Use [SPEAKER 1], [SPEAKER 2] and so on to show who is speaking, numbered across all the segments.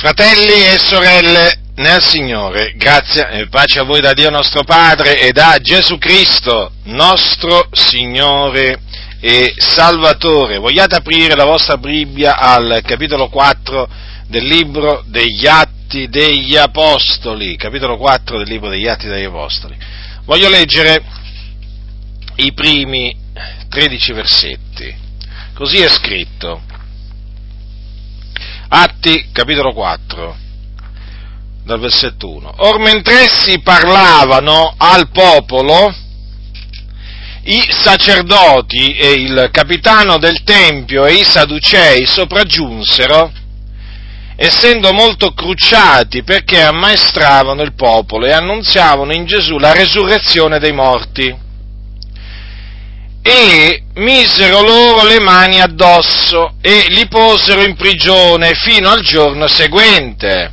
[SPEAKER 1] Fratelli e sorelle nel Signore, grazia e pace a voi da Dio nostro Padre e da Gesù Cristo, nostro Signore e Salvatore. Vogliate aprire la vostra Bibbia al capitolo 4 del libro degli Atti degli Apostoli, capitolo 4 del libro degli Atti degli Apostoli. Voglio leggere i primi 13 versetti. Così è scritto. Atti, capitolo 4, dal versetto 1. Or mentre essi parlavano al popolo, i sacerdoti e il capitano del tempio e i sadducei sopraggiunsero, essendo molto crucciati perché ammaestravano il popolo e annunziavano in Gesù la resurrezione dei morti e misero loro le mani addosso e li posero in prigione fino al giorno seguente,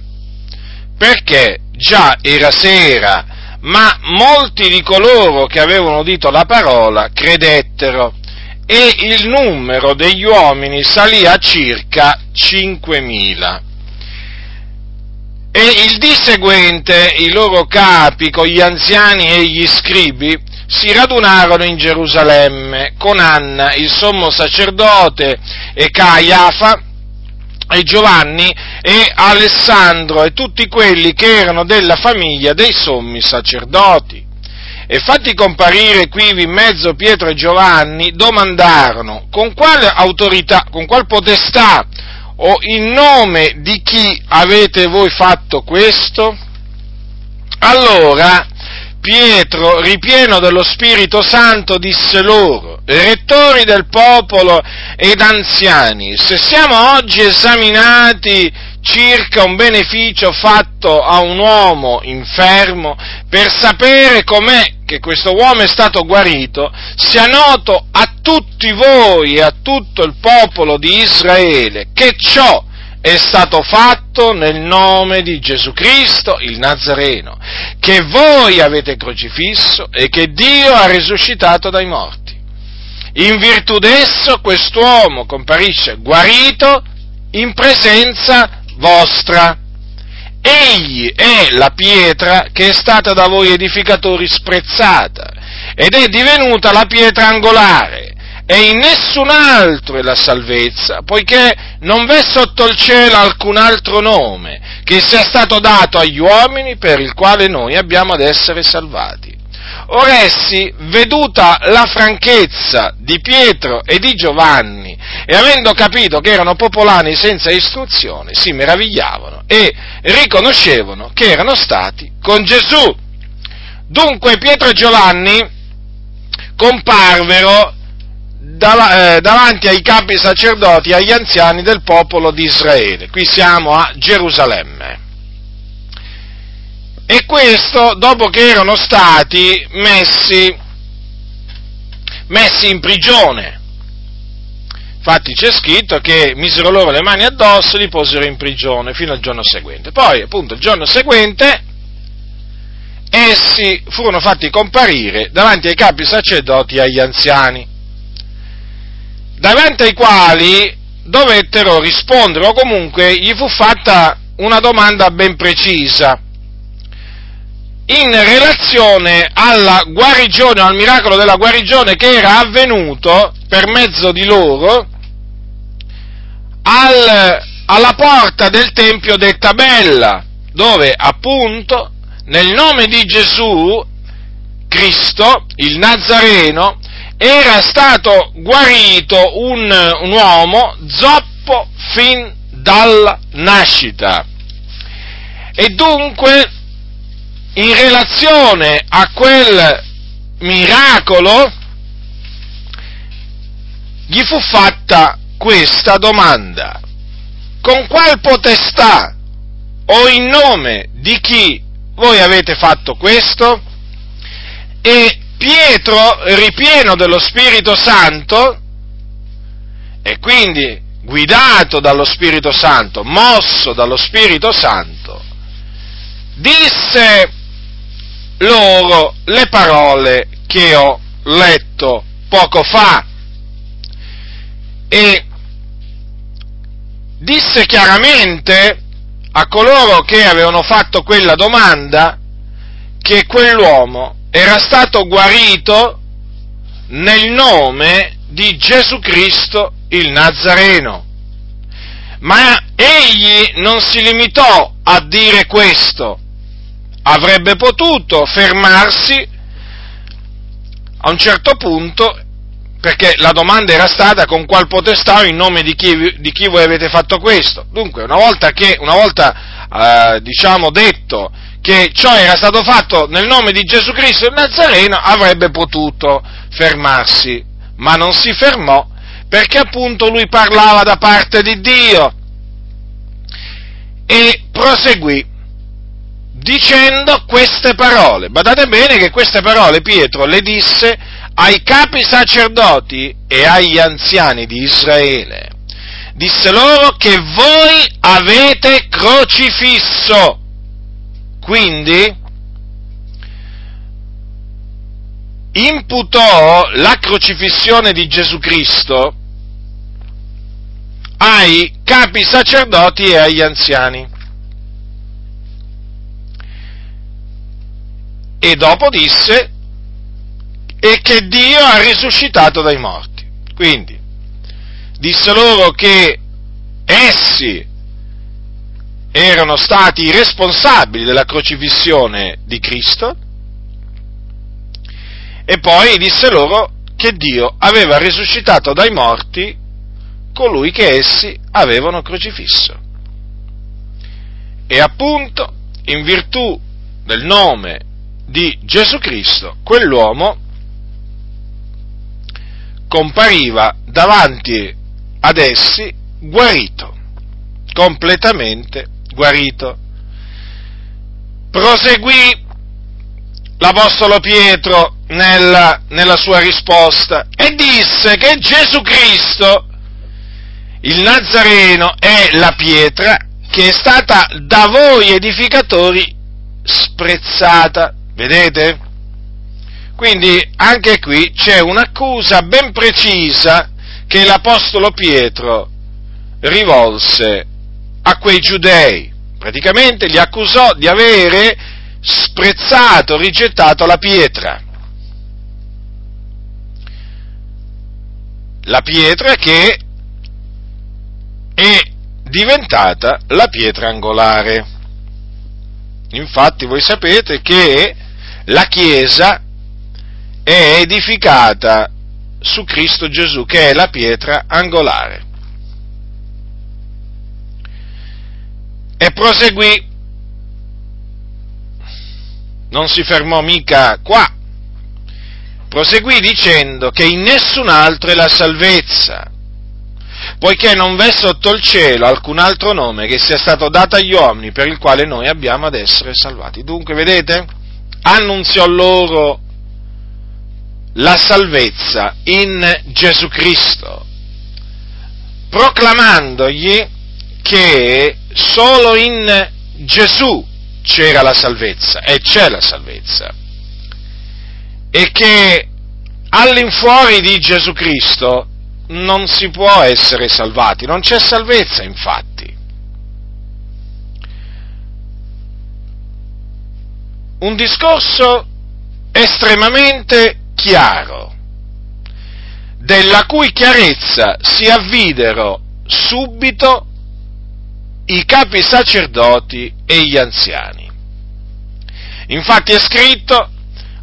[SPEAKER 1] perché già era sera, ma molti di coloro che avevano udito la parola credettero e il numero degli uomini salì a circa 5.000. E il dì seguente i loro capi con gli anziani e gli scribi si radunarono in Gerusalemme con Anna, il sommo sacerdote, e Caiafa, e Giovanni e Alessandro e tutti quelli che erano della famiglia dei sommi sacerdoti. E fatti comparire quivi in mezzo Pietro e Giovanni, domandarono con quale autorità, con qual potestà o in nome di chi avete voi fatto questo? Allora Pietro, ripieno dello Spirito Santo, disse loro, rettori del popolo ed anziani, se siamo oggi esaminati circa un beneficio fatto a un uomo infermo, per sapere com'è che questo uomo è stato guarito, sia noto a tutti voi e a tutto il popolo di Israele che ciò è stato fatto nel nome di Gesù Cristo il Nazareno, che voi avete crocifisso e che Dio ha risuscitato dai morti. In virtù d'esso quest'uomo comparisce guarito in presenza vostra. Egli è la pietra che è stata da voi edificatori sprezzata ed è divenuta la pietra angolare e in nessun altro è la salvezza, poiché non v'è sotto il cielo alcun altro nome che sia stato dato agli uomini per il quale noi abbiamo ad essere salvati. Ora essi, veduta la franchezza di Pietro e di Giovanni, e avendo capito che erano popolani senza istruzione, si meravigliavano e riconoscevano che erano stati con Gesù. Dunque Pietro e Giovanni comparvero davanti ai capi sacerdoti e agli anziani del popolo di Israele. Qui siamo a Gerusalemme. E questo dopo che erano stati messi, messi in prigione. Infatti c'è scritto che misero loro le mani addosso e li posero in prigione fino al giorno seguente. Poi, appunto, il giorno seguente essi furono fatti comparire davanti ai capi sacerdoti e agli anziani davanti ai quali dovettero rispondere o comunque gli fu fatta una domanda ben precisa. In relazione alla guarigione, al miracolo della guarigione che era avvenuto per mezzo di loro al, alla porta del Tempio detta Bella, dove appunto nel nome di Gesù Cristo, il Nazareno, era stato guarito un, un uomo zoppo fin dalla nascita. E dunque, in relazione a quel miracolo, gli fu fatta questa domanda. Con qual potestà o in nome di chi voi avete fatto questo? E Pietro, ripieno dello Spirito Santo, e quindi guidato dallo Spirito Santo, mosso dallo Spirito Santo, disse loro le parole che ho letto poco fa. E disse chiaramente a coloro che avevano fatto quella domanda che quell'uomo era stato guarito nel nome di Gesù Cristo il Nazareno. Ma egli non si limitò a dire questo, avrebbe potuto fermarsi a un certo punto, perché la domanda era stata con qual potestà in nome di chi, di chi voi avete fatto questo. Dunque, una volta che, una volta, eh, diciamo, detto che ciò era stato fatto nel nome di Gesù Cristo il Nazareno, avrebbe potuto fermarsi, ma non si fermò perché appunto lui parlava da parte di Dio e proseguì dicendo queste parole. Badate bene che queste parole Pietro le disse ai capi sacerdoti e agli anziani di Israele. Disse loro che voi avete crocifisso. Quindi imputò la crocifissione di Gesù Cristo ai capi sacerdoti e agli anziani. E dopo disse e che Dio ha risuscitato dai morti. Quindi disse loro che essi erano stati i responsabili della crocifissione di Cristo e poi disse loro che Dio aveva risuscitato dai morti colui che essi avevano crocifisso. E appunto, in virtù del nome di Gesù Cristo, quell'uomo compariva davanti ad essi guarito, completamente guarito. Proseguì l'Apostolo Pietro nella, nella sua risposta e disse che Gesù Cristo, il Nazareno, è la pietra che è stata da voi edificatori sprezzata. Vedete? Quindi anche qui c'è un'accusa ben precisa che l'Apostolo Pietro rivolse a quei giudei. Praticamente li accusò di avere sprezzato, rigettato la pietra. La pietra che è diventata la pietra angolare. Infatti voi sapete che la Chiesa è edificata su Cristo Gesù, che è la pietra angolare. E proseguì. Non si fermò mica qua, proseguì dicendo che in nessun altro è la salvezza, poiché non v'è sotto il cielo alcun altro nome che sia stato dato agli uomini per il quale noi abbiamo ad essere salvati. Dunque, vedete, annunziò loro la salvezza in Gesù Cristo, proclamandogli che solo in Gesù c'era la salvezza e c'è la salvezza e che all'infuori di Gesù Cristo non si può essere salvati, non c'è salvezza infatti. Un discorso estremamente chiaro, della cui chiarezza si avvidero subito i capi sacerdoti e gli anziani. Infatti è scritto,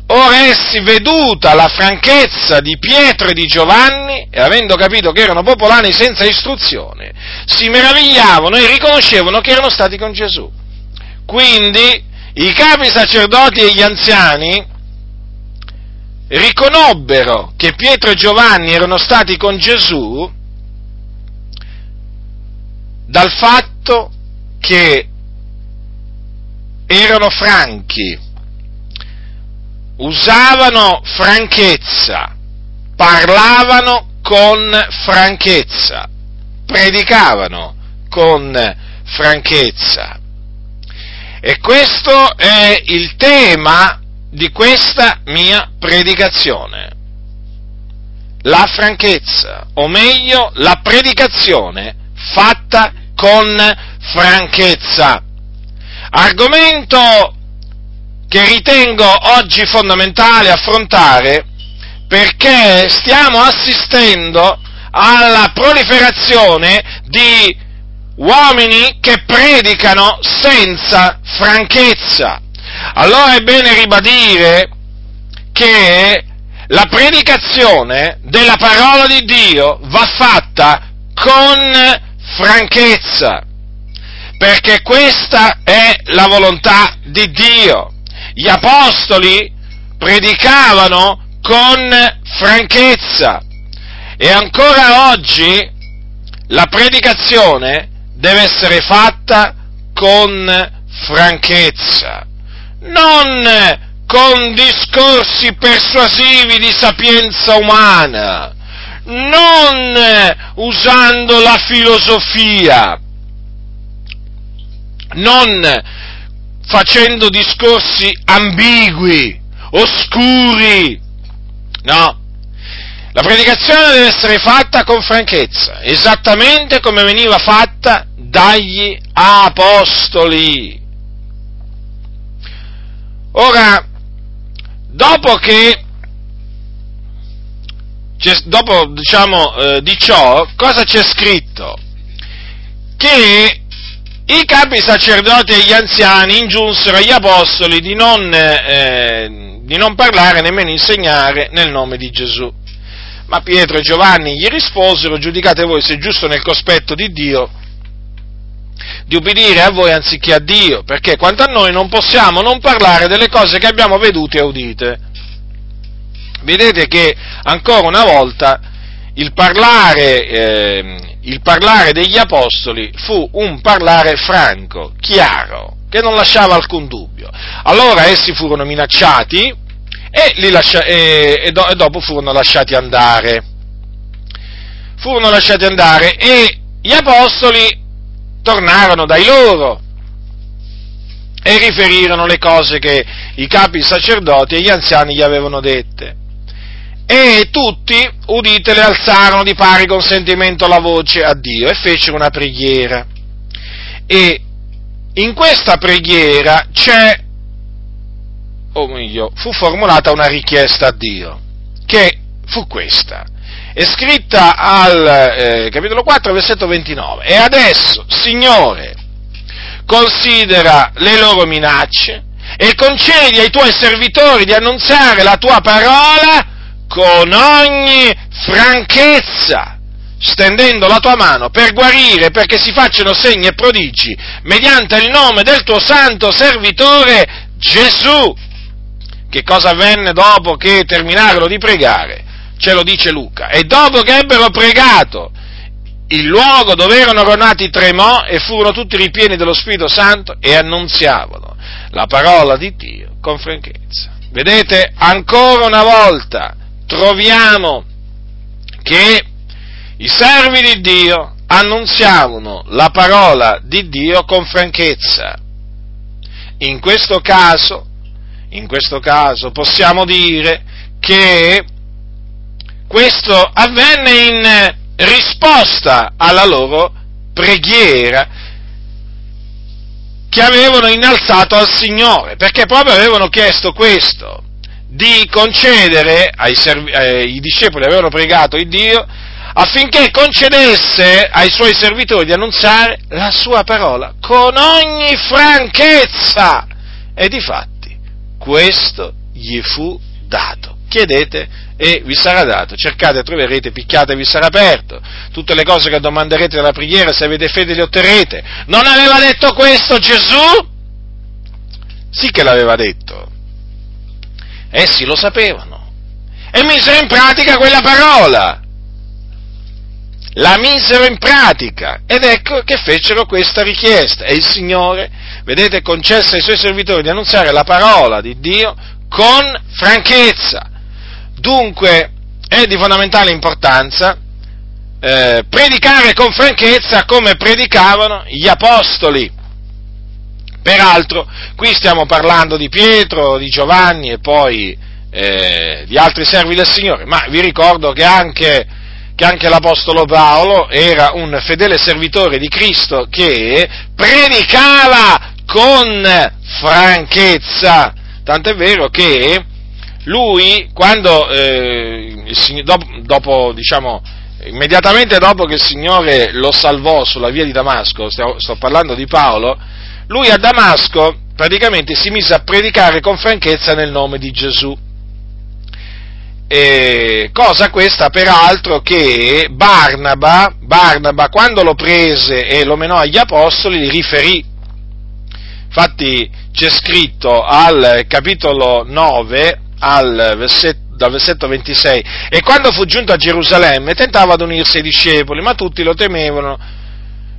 [SPEAKER 1] ora essi veduta la franchezza di Pietro e di Giovanni, e avendo capito che erano popolani senza istruzione, si meravigliavano e riconoscevano che erano stati con Gesù. Quindi i capi sacerdoti e gli anziani riconobbero che Pietro e Giovanni erano stati con Gesù dal fatto che erano franchi, usavano franchezza, parlavano con franchezza, predicavano con franchezza. E questo è il tema di questa mia predicazione. La franchezza, o meglio, la predicazione fatta con franchezza. Argomento che ritengo oggi fondamentale affrontare perché stiamo assistendo alla proliferazione di uomini che predicano senza franchezza. Allora è bene ribadire che la predicazione della parola di Dio va fatta con franchezza, perché questa è la volontà di Dio. Gli apostoli predicavano con franchezza e ancora oggi la predicazione deve essere fatta con franchezza, non con discorsi persuasivi di sapienza umana, non usando la filosofia, non facendo discorsi ambigui, oscuri, no. La predicazione deve essere fatta con franchezza, esattamente come veniva fatta dagli apostoli. Ora, dopo che, dopo diciamo eh, di ciò, cosa c'è scritto? Che i capi sacerdoti e gli anziani ingiunsero agli apostoli di non, eh, di non parlare nemmeno insegnare nel nome di Gesù. Ma Pietro e Giovanni gli risposero, giudicate voi se è giusto nel cospetto di Dio di ubbidire a voi anziché a Dio, perché quanto a noi non possiamo non parlare delle cose che abbiamo vedute e udite. Vedete che ancora una volta il parlare, eh, il parlare degli apostoli fu un parlare franco, chiaro, che non lasciava alcun dubbio. Allora essi furono minacciati e, lascia, e, e, do, e dopo furono lasciati andare. Furono lasciati andare e gli apostoli tornarono dai loro e riferirono le cose che i capi sacerdoti e gli anziani gli avevano dette. E tutti, uditele, alzarono di pari consentimento la voce a Dio e fecero una preghiera. E in questa preghiera c'è, o meglio, fu formulata una richiesta a Dio, che fu questa. È scritta al eh, capitolo 4, versetto 29. E adesso, Signore, considera le loro minacce e concedi ai tuoi servitori di annunziare la tua parola con ogni franchezza, stendendo la tua mano per guarire, perché si facciano segni e prodigi, mediante il nome del tuo santo servitore Gesù. Che cosa avvenne dopo che terminarono di pregare? Ce lo dice Luca. E dopo che ebbero pregato, il luogo dove erano ronati tremò e furono tutti ripieni dello Spirito Santo e annunziavano la parola di Dio con franchezza. Vedete, ancora una volta, troviamo che i servi di Dio annunziavano la parola di Dio con franchezza. In questo caso, in questo caso possiamo dire che questo avvenne in risposta alla loro preghiera che avevano innalzato al Signore, perché proprio avevano chiesto questo, di concedere ai, servi- ai discepoli, avevano pregato il Dio affinché concedesse ai suoi servitori di annunziare la sua parola con ogni franchezza. E difatti questo gli fu dato. Chiedete e vi sarà dato, cercate troverete, picchiate e vi sarà aperto. Tutte le cose che domanderete nella preghiera, se avete fede le otterrete. Non aveva detto questo Gesù? Sì che l'aveva detto Essi lo sapevano e misero in pratica quella parola. La misero in pratica ed ecco che fecero questa richiesta e il Signore, vedete, concesse ai suoi servitori di annunziare la parola di Dio con franchezza. Dunque è di fondamentale importanza eh, predicare con franchezza come predicavano gli apostoli. Peraltro, qui stiamo parlando di Pietro, di Giovanni e poi eh, di altri servi del Signore, ma vi ricordo che anche, che anche l'Apostolo Paolo era un fedele servitore di Cristo che predicava con franchezza. Tant'è vero che lui, quando, eh, dopo, dopo, diciamo, immediatamente dopo che il Signore lo salvò sulla via di Damasco, sto, sto parlando di Paolo, lui a Damasco praticamente si mise a predicare con franchezza nel nome di Gesù. E cosa questa peraltro che Barnaba, Barnaba, quando lo prese e lo menò agli apostoli, riferì. Infatti c'è scritto al capitolo 9, al versetto, dal versetto 26, e quando fu giunto a Gerusalemme tentava ad unirsi ai discepoli, ma tutti lo temevano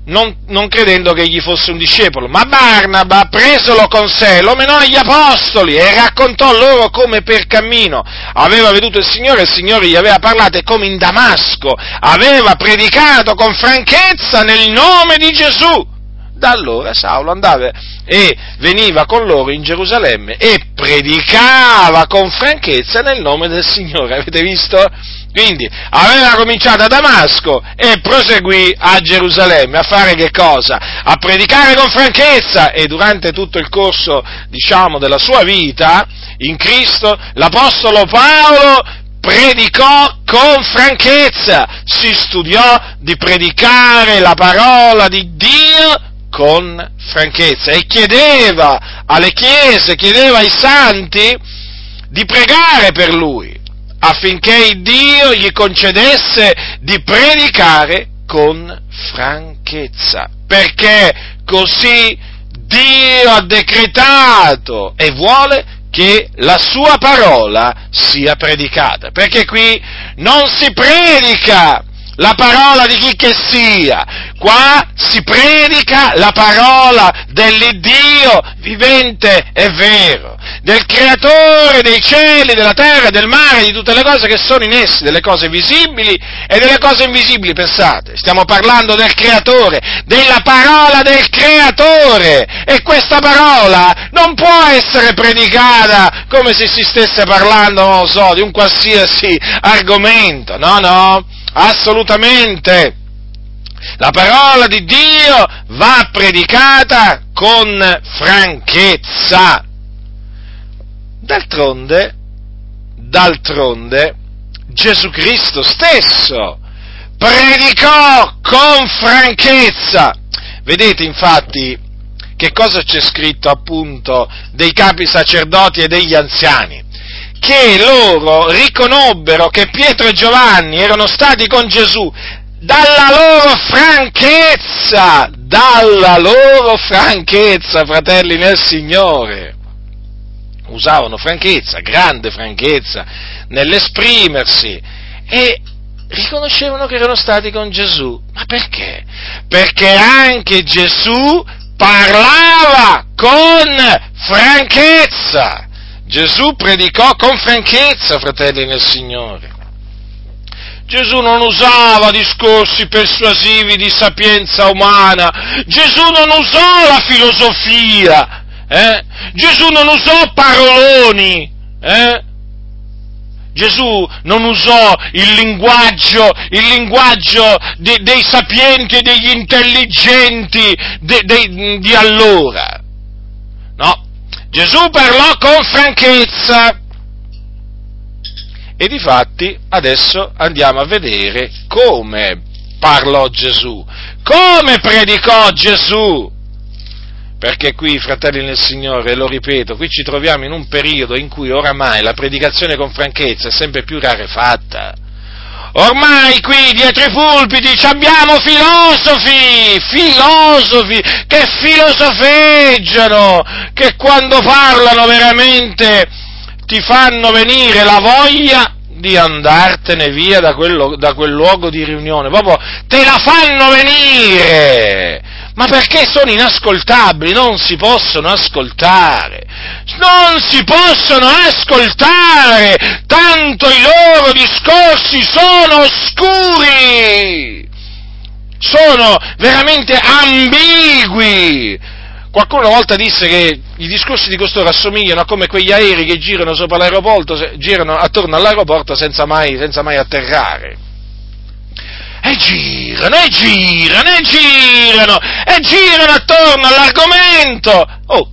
[SPEAKER 1] non, non, credendo che egli fosse un discepolo. Ma Barnaba, presolo con sé, lo menò agli apostoli e raccontò loro come per cammino aveva veduto il Signore, il Signore gli aveva parlato e come in Damasco aveva predicato con franchezza nel nome di Gesù. Da allora Saulo andava e veniva con loro in Gerusalemme e predicava con franchezza nel nome del Signore. Avete visto? Quindi aveva cominciato a Damasco e proseguì a Gerusalemme a fare che cosa? A predicare con franchezza e durante tutto il corso, diciamo, della sua vita in Cristo, l'Apostolo Paolo predicò con franchezza, si studiò di predicare la parola di Dio con franchezza e chiedeva alle chiese, chiedeva ai santi di pregare per lui affinché Dio gli concedesse di predicare con franchezza, perché così Dio ha decretato e vuole che la sua parola sia predicata, perché qui non si predica la parola di chi che sia, qua si predica la parola dell'Iddio vivente e vero del creatore dei cieli, della terra, del mare, di tutte le cose che sono in essi, delle cose visibili e delle cose invisibili, pensate, stiamo parlando del creatore, della parola del creatore. E questa parola non può essere predicata come se si stesse parlando, non lo so, di un qualsiasi argomento, no, no, assolutamente. La parola di Dio va predicata con franchezza. D'altronde, d'altronde, Gesù Cristo stesso predicò con franchezza. Vedete infatti che cosa c'è scritto appunto dei capi sacerdoti e degli anziani? Che loro riconobbero che Pietro e Giovanni erano stati con Gesù dalla loro franchezza, dalla loro franchezza, fratelli nel Signore usavano franchezza, grande franchezza nell'esprimersi e riconoscevano che erano stati con Gesù. Ma perché? Perché anche Gesù parlava con franchezza. Gesù predicò con franchezza, fratelli nel Signore. Gesù non usava discorsi persuasivi di sapienza umana, Gesù non usò la filosofia, eh? Gesù non usò paroloni, eh? Gesù non usò il linguaggio, il linguaggio de, dei sapienti e degli intelligenti de, de, di allora. Gesù parlò con franchezza. E difatti adesso andiamo a vedere come parlò Gesù, come predicò Gesù. Perché qui, fratelli nel Signore, lo ripeto, qui ci troviamo in un periodo in cui oramai la predicazione con franchezza è sempre più rarefatta. Ormai qui dietro i pulpiti abbiamo filosofi, filosofi che filosofeggiano, che quando parlano veramente ti fanno venire la voglia di andartene via da quel, da quel luogo di riunione, proprio te la fanno venire ma perché sono inascoltabili, non si possono ascoltare, non si possono ascoltare, tanto i loro discorsi sono oscuri, sono veramente ambigui. Qualcuno una volta disse che i discorsi di costoro assomigliano a come quegli aerei che girano sopra l'aeroporto, girano attorno all'aeroporto senza mai, senza mai atterrare. E girano, e girano, e girano, e girano attorno all'argomento. Oh,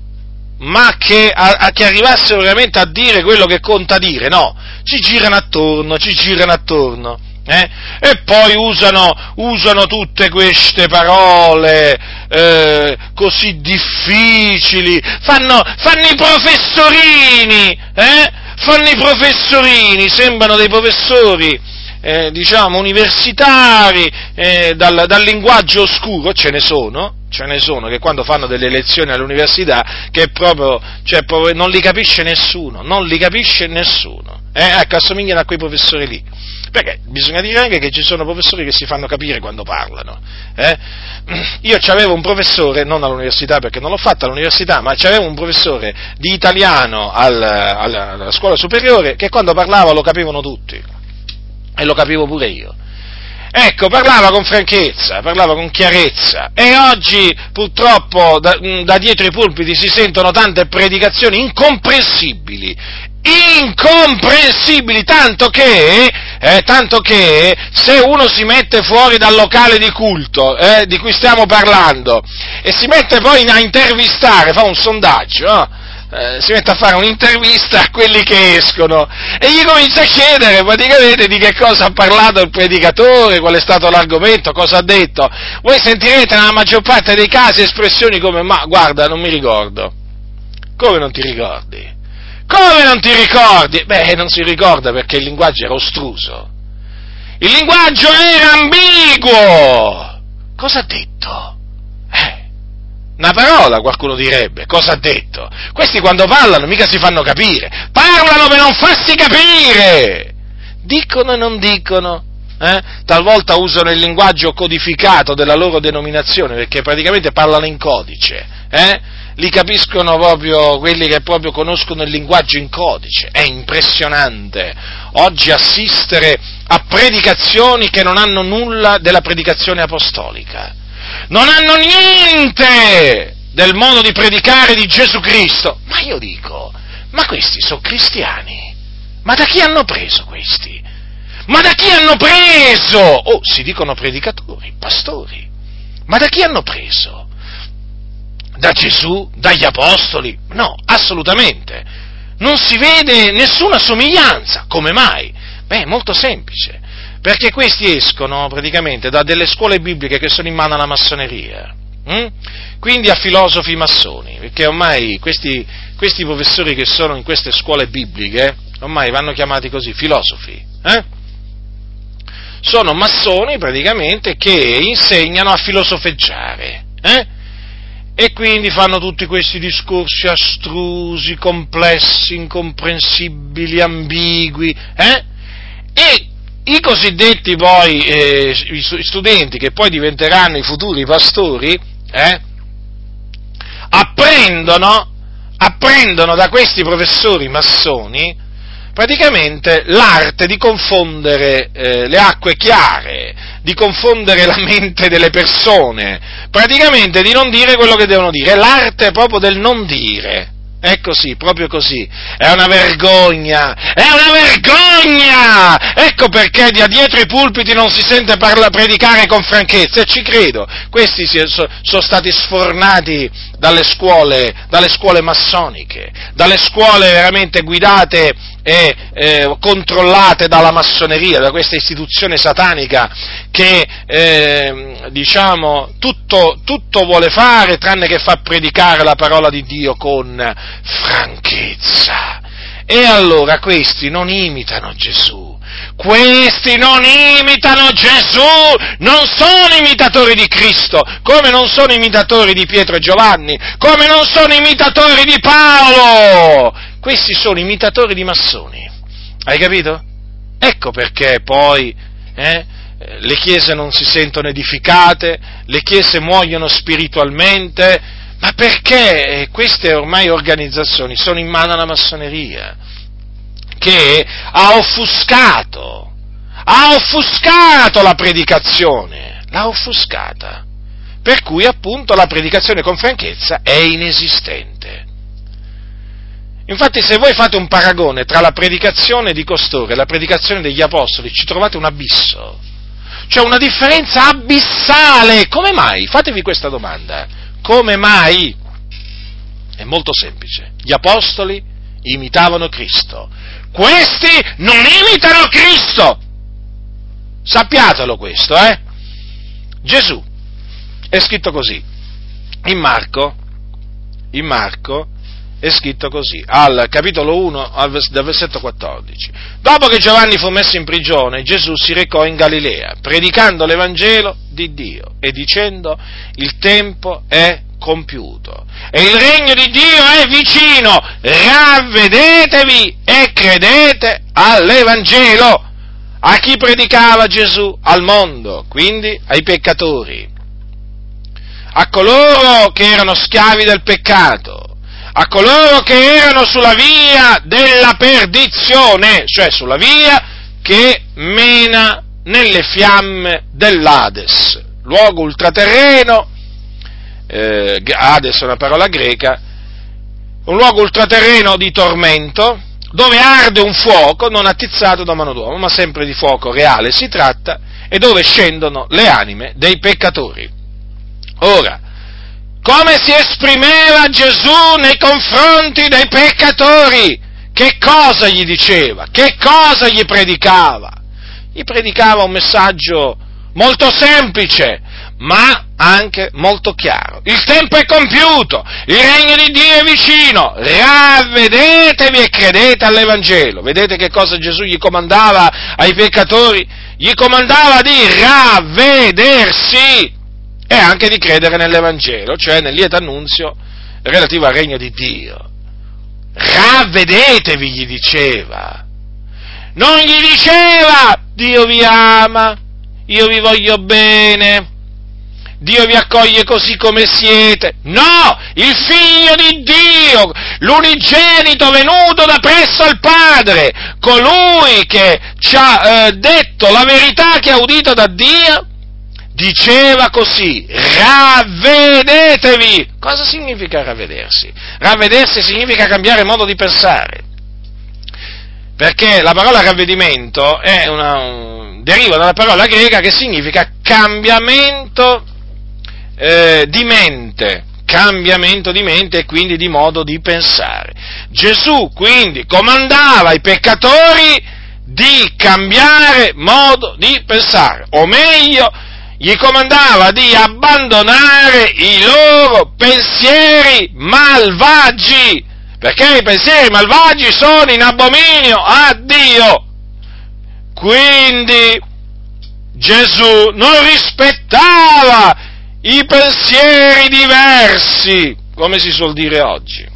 [SPEAKER 1] ma che, a, a, che arrivassero veramente a dire quello che conta dire, no, ci girano attorno, ci girano attorno. Eh? E poi usano, usano, tutte queste parole eh, così difficili, fanno, fanno i professorini, eh? fanno i professorini, sembrano dei professori eh, diciamo, universitari, eh, dal, dal, linguaggio oscuro, ce ne sono, ce ne sono, che quando fanno delle lezioni all'università, che proprio, cioè, proprio non li capisce nessuno, non li capisce nessuno. Eh, ecco, assomigliano a quei professori lì. Perché bisogna dire anche che ci sono professori che si fanno capire quando parlano. Eh? Io avevo un professore, non all'università perché non l'ho fatta all'università, ma avevo un professore di italiano al, al, alla scuola superiore che quando parlava lo capivano tutti e lo capivo pure io. Ecco, parlava con franchezza, parlava con chiarezza. E oggi purtroppo da, da, dietro i pulpiti si sentono tante predicazioni incomprensibili, incomprensibili, tanto che, eh, tanto che se uno si mette fuori dal locale di culto eh, di cui stiamo parlando e si mette poi a intervistare, fa un sondaggio, eh, eh, si mette a fare un'intervista a quelli che escono e gli comincia a chiedere praticamente di che cosa ha parlato il predicatore, qual è stato l'argomento, cosa ha detto. Voi sentirete nella maggior parte dei casi espressioni come ma guarda, non mi ricordo. Come non ti ricordi? Come non ti ricordi? Beh, non si ricorda perché il linguaggio era ostruso. Il linguaggio era ambiguo. Cosa ha detto? Una parola, qualcuno direbbe. Cosa ha detto? Questi quando parlano mica si fanno capire. Parlano per non farsi capire. Dicono e non dicono. Eh? Talvolta usano il linguaggio codificato della loro denominazione perché praticamente parlano in codice. Eh? Li capiscono proprio quelli che proprio conoscono il linguaggio in codice. È impressionante oggi assistere a predicazioni che non hanno nulla della predicazione apostolica non hanno niente del modo di predicare di Gesù Cristo. Ma io dico, ma questi sono cristiani? Ma da chi hanno preso questi? Ma da chi hanno preso? Oh, si dicono predicatori, pastori. Ma da chi hanno preso? Da Gesù? Dagli apostoli? No, assolutamente. Non si vede nessuna somiglianza. Come mai? Beh, è molto semplice perché questi escono praticamente da delle scuole bibliche che sono in mano alla massoneria, hm? quindi a filosofi massoni, perché ormai questi, questi, professori che sono in queste scuole bibliche, ormai vanno chiamati così, filosofi, eh? sono massoni praticamente che insegnano a filosofeggiare, eh? e quindi fanno tutti questi discorsi astrusi, complessi, incomprensibili, ambigui, eh? e i cosiddetti poi eh, studenti che poi diventeranno i futuri pastori, eh, apprendono, apprendono da questi professori massoni praticamente l'arte di confondere eh, le acque chiare, di confondere la mente delle persone, praticamente di non dire quello che devono dire, l'arte proprio del non dire. È così, proprio così. È una vergogna, è una vergogna! Ecco perché da dietro i pulpiti non si sente parla, predicare con franchezza, e ci credo. Questi sono stati sfornati dalle scuole, dalle scuole massoniche, dalle scuole veramente guidate e eh, controllate dalla massoneria, da questa istituzione satanica che eh, diciamo tutto, tutto vuole fare tranne che far predicare la parola di Dio con franchezza. E allora questi non imitano Gesù, questi non imitano Gesù, non sono imitatori di Cristo, come non sono imitatori di Pietro e Giovanni, come non sono imitatori di Paolo. Questi sono imitatori di massoni. Hai capito? Ecco perché poi eh, le chiese non si sentono edificate, le chiese muoiono spiritualmente, ma perché queste ormai organizzazioni sono in mano alla massoneria che ha offuscato, ha offuscato la predicazione, l'ha offuscata, per cui appunto la predicazione con franchezza è inesistente. Infatti se voi fate un paragone tra la predicazione di costoro e la predicazione degli apostoli ci trovate un abisso, C'è una differenza abissale. Come mai? Fatevi questa domanda. Come mai? È molto semplice. Gli apostoli imitavano Cristo. Questi non imitano Cristo. Sappiatelo questo, eh? Gesù è scritto così. In Marco, in Marco è scritto così, al capitolo 1, al versetto 14. Dopo che Giovanni fu messo in prigione, Gesù si recò in Galilea, predicando l'Evangelo di Dio e dicendo il tempo è compiuto e il regno di Dio è vicino, ravvedetevi e credete all'Evangelo. A chi predicava Gesù? Al mondo, quindi ai peccatori, a coloro che erano schiavi del peccato, a coloro che erano sulla via della perdizione, cioè sulla via che mena nelle fiamme dell'Ades, luogo ultraterreno, eh, Hades è una parola greca, un luogo ultraterreno di tormento, dove arde un fuoco non attizzato da mano d'uomo, ma sempre di fuoco reale si tratta, e dove scendono le anime dei peccatori. Ora, come si esprimeva Gesù nei confronti dei peccatori? Che cosa gli diceva? Che cosa gli predicava? Gli predicava un messaggio molto semplice, ma anche molto chiaro. Il tempo è compiuto, il regno di Dio è vicino, ravvedetevi e credete all'Evangelo. Vedete che cosa Gesù gli comandava ai peccatori? Gli comandava di ravvedersi e anche di credere nell'Evangelo, cioè nel lieto annunzio relativo al regno di Dio. Ravvedetevi, gli diceva. Non gli diceva Dio vi ama, io vi voglio bene, Dio vi accoglie così come siete. No, il figlio di Dio, l'unigenito venuto da presso al Padre, colui che ci ha eh, detto la verità che ha udito da Dio, diceva così, ravvedetevi. Cosa significa ravvedersi? Ravvedersi significa cambiare modo di pensare. Perché la parola ravvedimento una, deriva dalla parola greca che significa cambiamento eh, di mente, cambiamento di mente e quindi di modo di pensare. Gesù quindi comandava ai peccatori di cambiare modo di pensare, o meglio, gli comandava di abbandonare i loro pensieri malvagi, perché i pensieri malvagi sono in abominio a Dio. Quindi Gesù non rispettava i pensieri diversi, come si suol dire oggi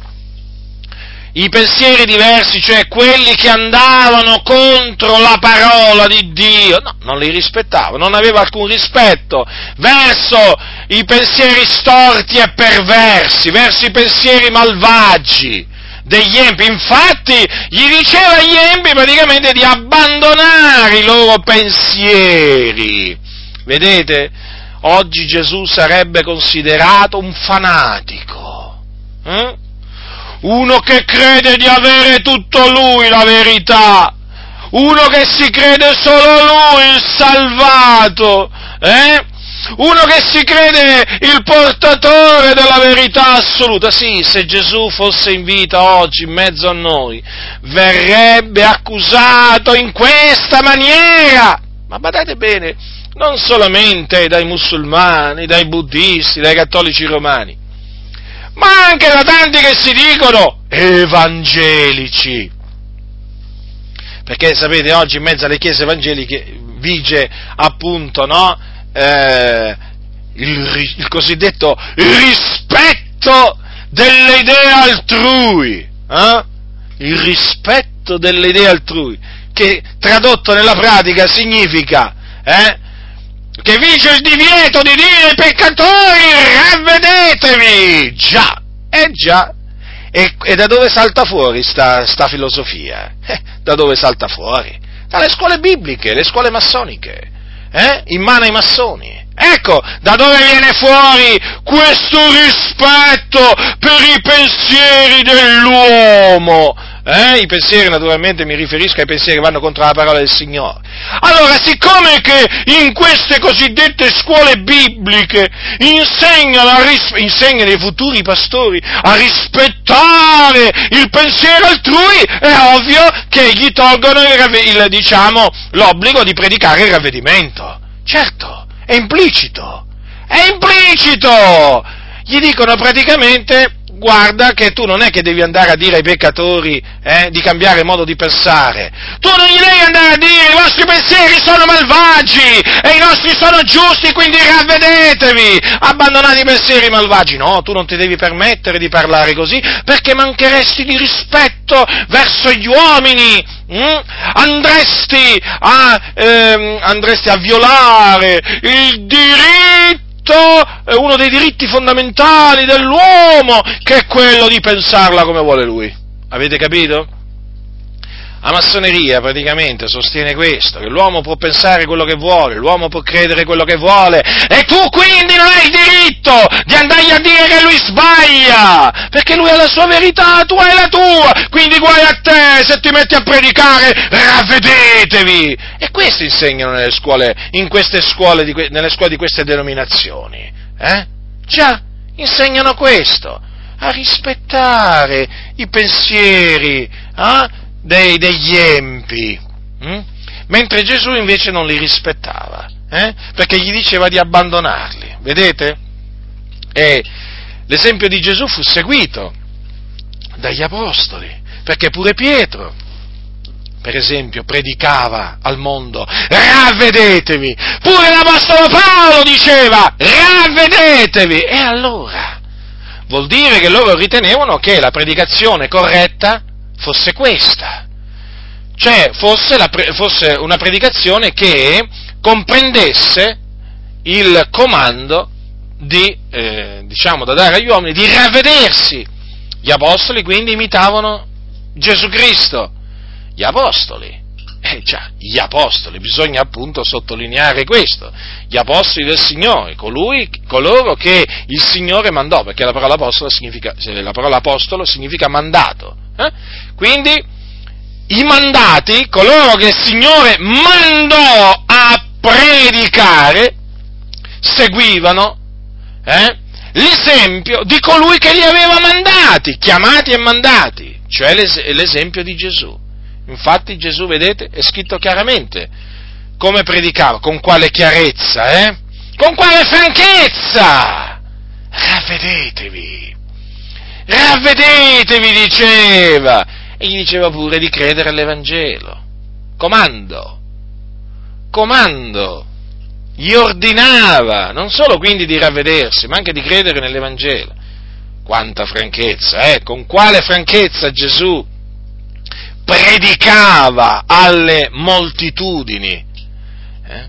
[SPEAKER 1] i pensieri diversi, cioè quelli che andavano contro la parola di Dio, no, non li rispettava, non aveva alcun rispetto verso i pensieri storti e perversi, verso i pensieri malvagi degli empi. Infatti gli diceva agli empi praticamente di abbandonare i loro pensieri. Vedete? Oggi Gesù sarebbe considerato un fanatico. Eh? Uno che crede di avere tutto lui la verità, uno che si crede solo lui il salvato, eh? uno che si crede il portatore della verità assoluta. Sì, se Gesù fosse in vita oggi in mezzo a noi, verrebbe accusato in questa maniera. Ma badate bene, non solamente dai musulmani, dai buddisti, dai cattolici romani, ma anche da tanti che si dicono evangelici. Perché sapete, oggi in mezzo alle chiese evangeliche vige appunto no, eh, il, il, cosiddetto rispetto delle idee altrui. Eh? Il rispetto delle idee altrui, che tradotto nella pratica significa eh, che vige il divieto di dire ai peccatori ravvedetevi! Già, eh già. E, e da dove salta fuori sta, sta filosofia? Eh, da dove salta fuori? Dalle scuole bibliche, le scuole massoniche, eh? in mano ai massoni. Ecco da dove viene fuori questo rispetto per i pensieri dell'uomo, Eh? I pensieri, naturalmente, mi riferisco ai pensieri che vanno contro la parola del Signore. Allora, siccome che in queste cosiddette scuole bibliche insegnano, ris- insegnano ai futuri pastori a rispettare il pensiero altrui, è ovvio che gli tolgono il, il, diciamo, l'obbligo di predicare il ravvedimento. Certo, è implicito, è implicito! Gli dicono praticamente guarda che tu non è che devi andare a dire ai peccatori eh, di cambiare modo di pensare, tu non gli devi andare a dire i vostri pensieri sono malvagi e i nostri sono giusti, quindi ravvedetevi, abbandonate i pensieri malvagi, no, tu non ti devi permettere di parlare così perché mancheresti di rispetto verso gli uomini, Mm? Andresti, a, ehm, andresti a violare il diritto diritto, uno dei diritti fondamentali dell'uomo, che è quello di pensarla come vuole lui. Avete capito? La massoneria praticamente sostiene questo, che l'uomo può pensare quello che vuole, l'uomo può credere quello che vuole, e tu quindi non hai il diritto di andargli a dire che lui sbaglia, perché lui ha la sua verità, tu hai la tua, quindi guai a te se ti metti a predicare, ravvedetevi! E questo insegnano nelle scuole, in queste scuole, di, nelle scuole di queste denominazioni, eh? Già, insegnano questo, a rispettare i pensieri, eh? Dei, degli empi, hm? mentre Gesù invece non li rispettava, eh? perché gli diceva di abbandonarli, vedete? E l'esempio di Gesù fu seguito dagli apostoli, perché pure Pietro, per esempio, predicava al mondo, ravvedetevi, pure l'Apostolo Paolo diceva, ravvedetevi, e allora vuol dire che loro ritenevano che la predicazione corretta fosse questa, cioè fosse, la, fosse una predicazione che comprendesse il comando di, eh, diciamo, da dare agli uomini di ravvedersi. Gli apostoli quindi imitavano Gesù Cristo, gli apostoli. Eh già, gli apostoli, bisogna appunto sottolineare questo, gli apostoli del Signore, colui, coloro che il Signore mandò, perché la parola apostolo significa, la parola apostolo significa mandato, eh? Quindi i mandati, coloro che il Signore mandò a predicare, seguivano eh, l'esempio di colui che li aveva mandati, chiamati e mandati, cioè l'esempio di Gesù. Infatti Gesù, vedete, è scritto chiaramente come predicava, con quale chiarezza, eh? Con quale franchezza! Ravvedetevi! Ravvedetevi, diceva, e gli diceva pure di credere all'Evangelo. Comando, comando, gli ordinava, non solo quindi di ravvedersi, ma anche di credere nell'Evangelo. Quanta franchezza, eh? Con quale franchezza Gesù predicava alle moltitudini. Eh?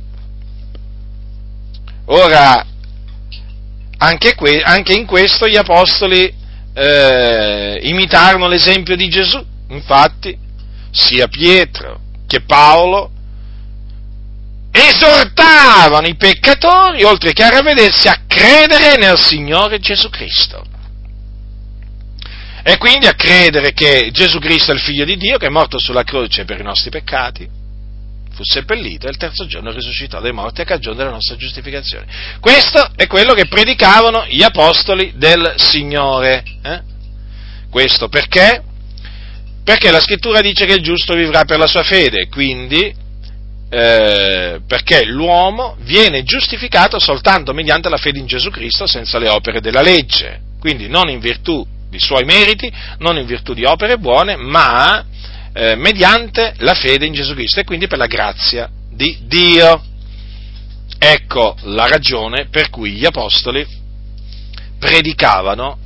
[SPEAKER 1] Ora, anche, que- anche, in questo gli apostoli eh, imitarono l'esempio di Gesù. Infatti, sia Pietro che Paolo esortavano i peccatori, oltre che a ravvedersi, a credere nel Signore Gesù Cristo. E quindi a credere che Gesù Cristo è il figlio di Dio, che è morto sulla croce per i nostri peccati, fu seppellito e il terzo giorno risuscitò dai morti a cagione della nostra giustificazione. Questo è quello che predicavano gli apostoli del Signore. Eh? Questo perché? Perché la scrittura dice che il giusto vivrà per la sua fede, quindi eh, perché l'uomo viene giustificato soltanto mediante la fede in Gesù Cristo senza le opere della legge, quindi non in virtù di suoi meriti, non in virtù di opere buone, ma eh, mediante la fede in Gesù Cristo e quindi per la grazia di Dio. Ecco la ragione per cui gli apostoli predicavano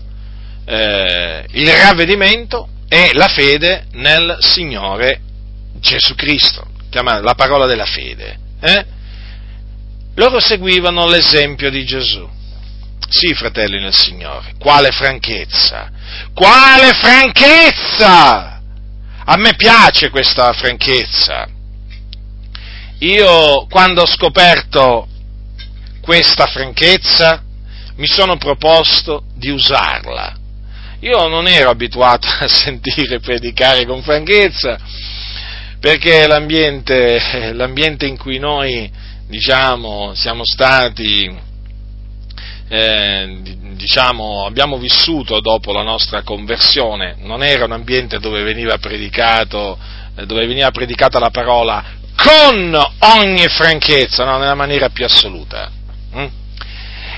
[SPEAKER 1] eh, il ravvedimento e la fede nel Signore Gesù Cristo, chiamata la parola della fede. Eh? Loro seguivano l'esempio di Gesù. Sì, fratelli nel Signore, quale franchezza! Quale franchezza! A me piace questa franchezza. Io quando ho scoperto questa franchezza mi sono proposto di usarla io non ero abituato a sentire predicare con franchezza, perché l'ambiente, l'ambiente in cui noi, diciamo, siamo stati, eh, diciamo, abbiamo vissuto dopo la nostra conversione, non era un ambiente dove veniva eh, dove veniva predicata la parola con ogni franchezza, no, nella maniera più assoluta. Hm?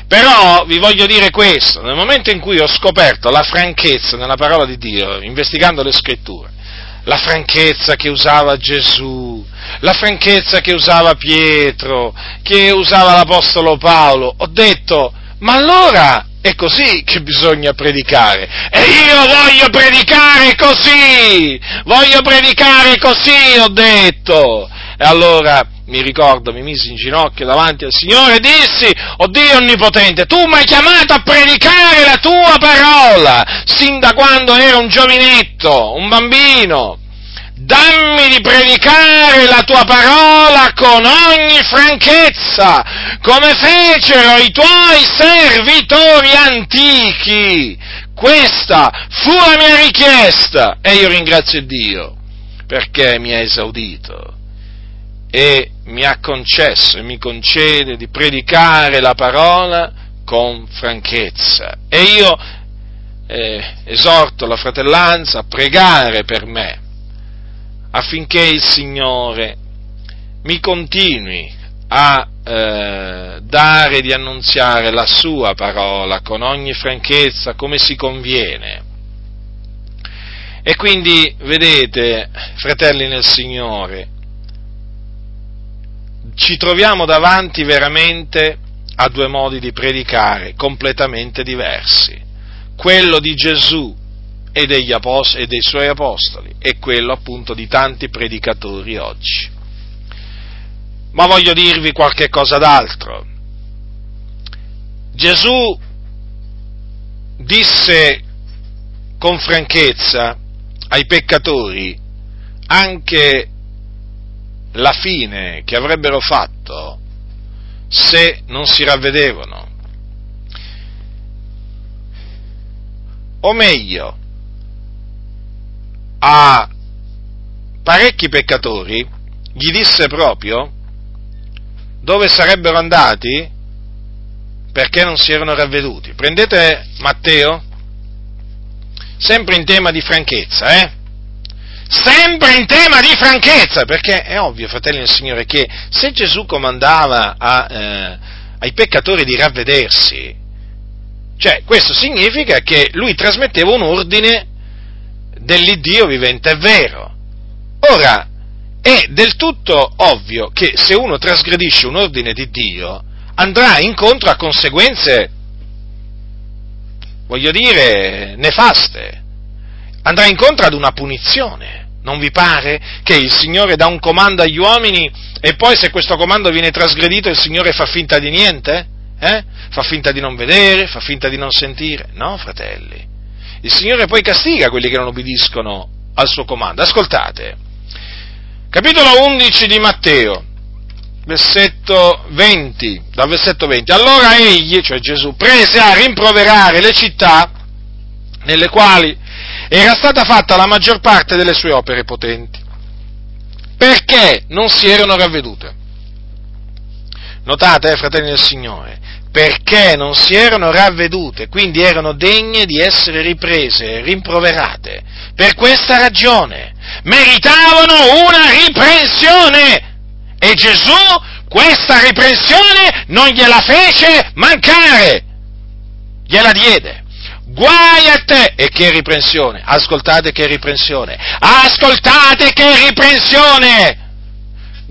[SPEAKER 1] Però vi voglio dire questo, nel momento in cui ho scoperto la franchezza nella parola di Dio, investigando le scritture, la franchezza che usava Gesù, la franchezza che usava Pietro, che usava l'Apostolo Paolo, ho detto, ma allora è così che bisogna predicare. E io voglio predicare così! Voglio predicare così, ho detto! E allora mi ricordo, mi misi in ginocchio davanti al Signore e dissi, oh Dio Onnipotente, tu mi hai chiamato a predicare la tua parola, sin da quando ero un giovinetto, un bambino. Dammi di predicare la tua parola con ogni franchezza, come fecero i tuoi servitori antichi. Questa fu la mia richiesta e io ringrazio Dio perché mi ha esaudito e mi ha concesso e mi concede di predicare la parola con franchezza. E io eh, esorto la fratellanza a pregare per me affinché il Signore mi continui a eh, dare di annunziare la sua parola con ogni franchezza come si conviene. E quindi, vedete, fratelli nel Signore, ci troviamo davanti veramente a due modi di predicare completamente diversi. Quello di Gesù e, degli apostoli, e dei suoi apostoli e quello appunto di tanti predicatori oggi. Ma voglio dirvi qualche cosa d'altro. Gesù disse con franchezza ai peccatori anche la fine che avrebbero fatto se non si ravvedevano. O meglio, a parecchi peccatori gli disse proprio dove sarebbero andati perché non si erano ravveduti. Prendete Matteo, sempre in tema di franchezza, eh? sempre in tema di franchezza, perché è ovvio, fratelli del Signore, che se Gesù comandava a, eh, ai peccatori di ravvedersi, cioè questo significa che lui trasmetteva un ordine dell'Iddio vivente e vero. Ora, è del tutto ovvio che se uno trasgredisce un ordine di Dio, andrà incontro a conseguenze, voglio dire, nefaste andrà incontro ad una punizione. Non vi pare che il Signore dà un comando agli uomini e poi se questo comando viene trasgredito il Signore fa finta di niente? Eh? Fa finta di non vedere, fa finta di non sentire? No, fratelli. Il Signore poi castiga quelli che non obbediscono al suo comando. Ascoltate. Capitolo 11 di Matteo, versetto 20, dal versetto 20. Allora egli, cioè Gesù, prese a rimproverare le città nelle quali era stata fatta la maggior parte delle sue opere potenti, perché non si erano ravvedute. Notate, eh, fratelli del Signore, perché non si erano ravvedute, quindi erano degne di essere riprese, rimproverate. Per questa ragione meritavano una riprensione e Gesù questa riprensione non gliela fece mancare, gliela diede. Guai a te! E che riprensione! Ascoltate che riprensione! Ascoltate che riprensione!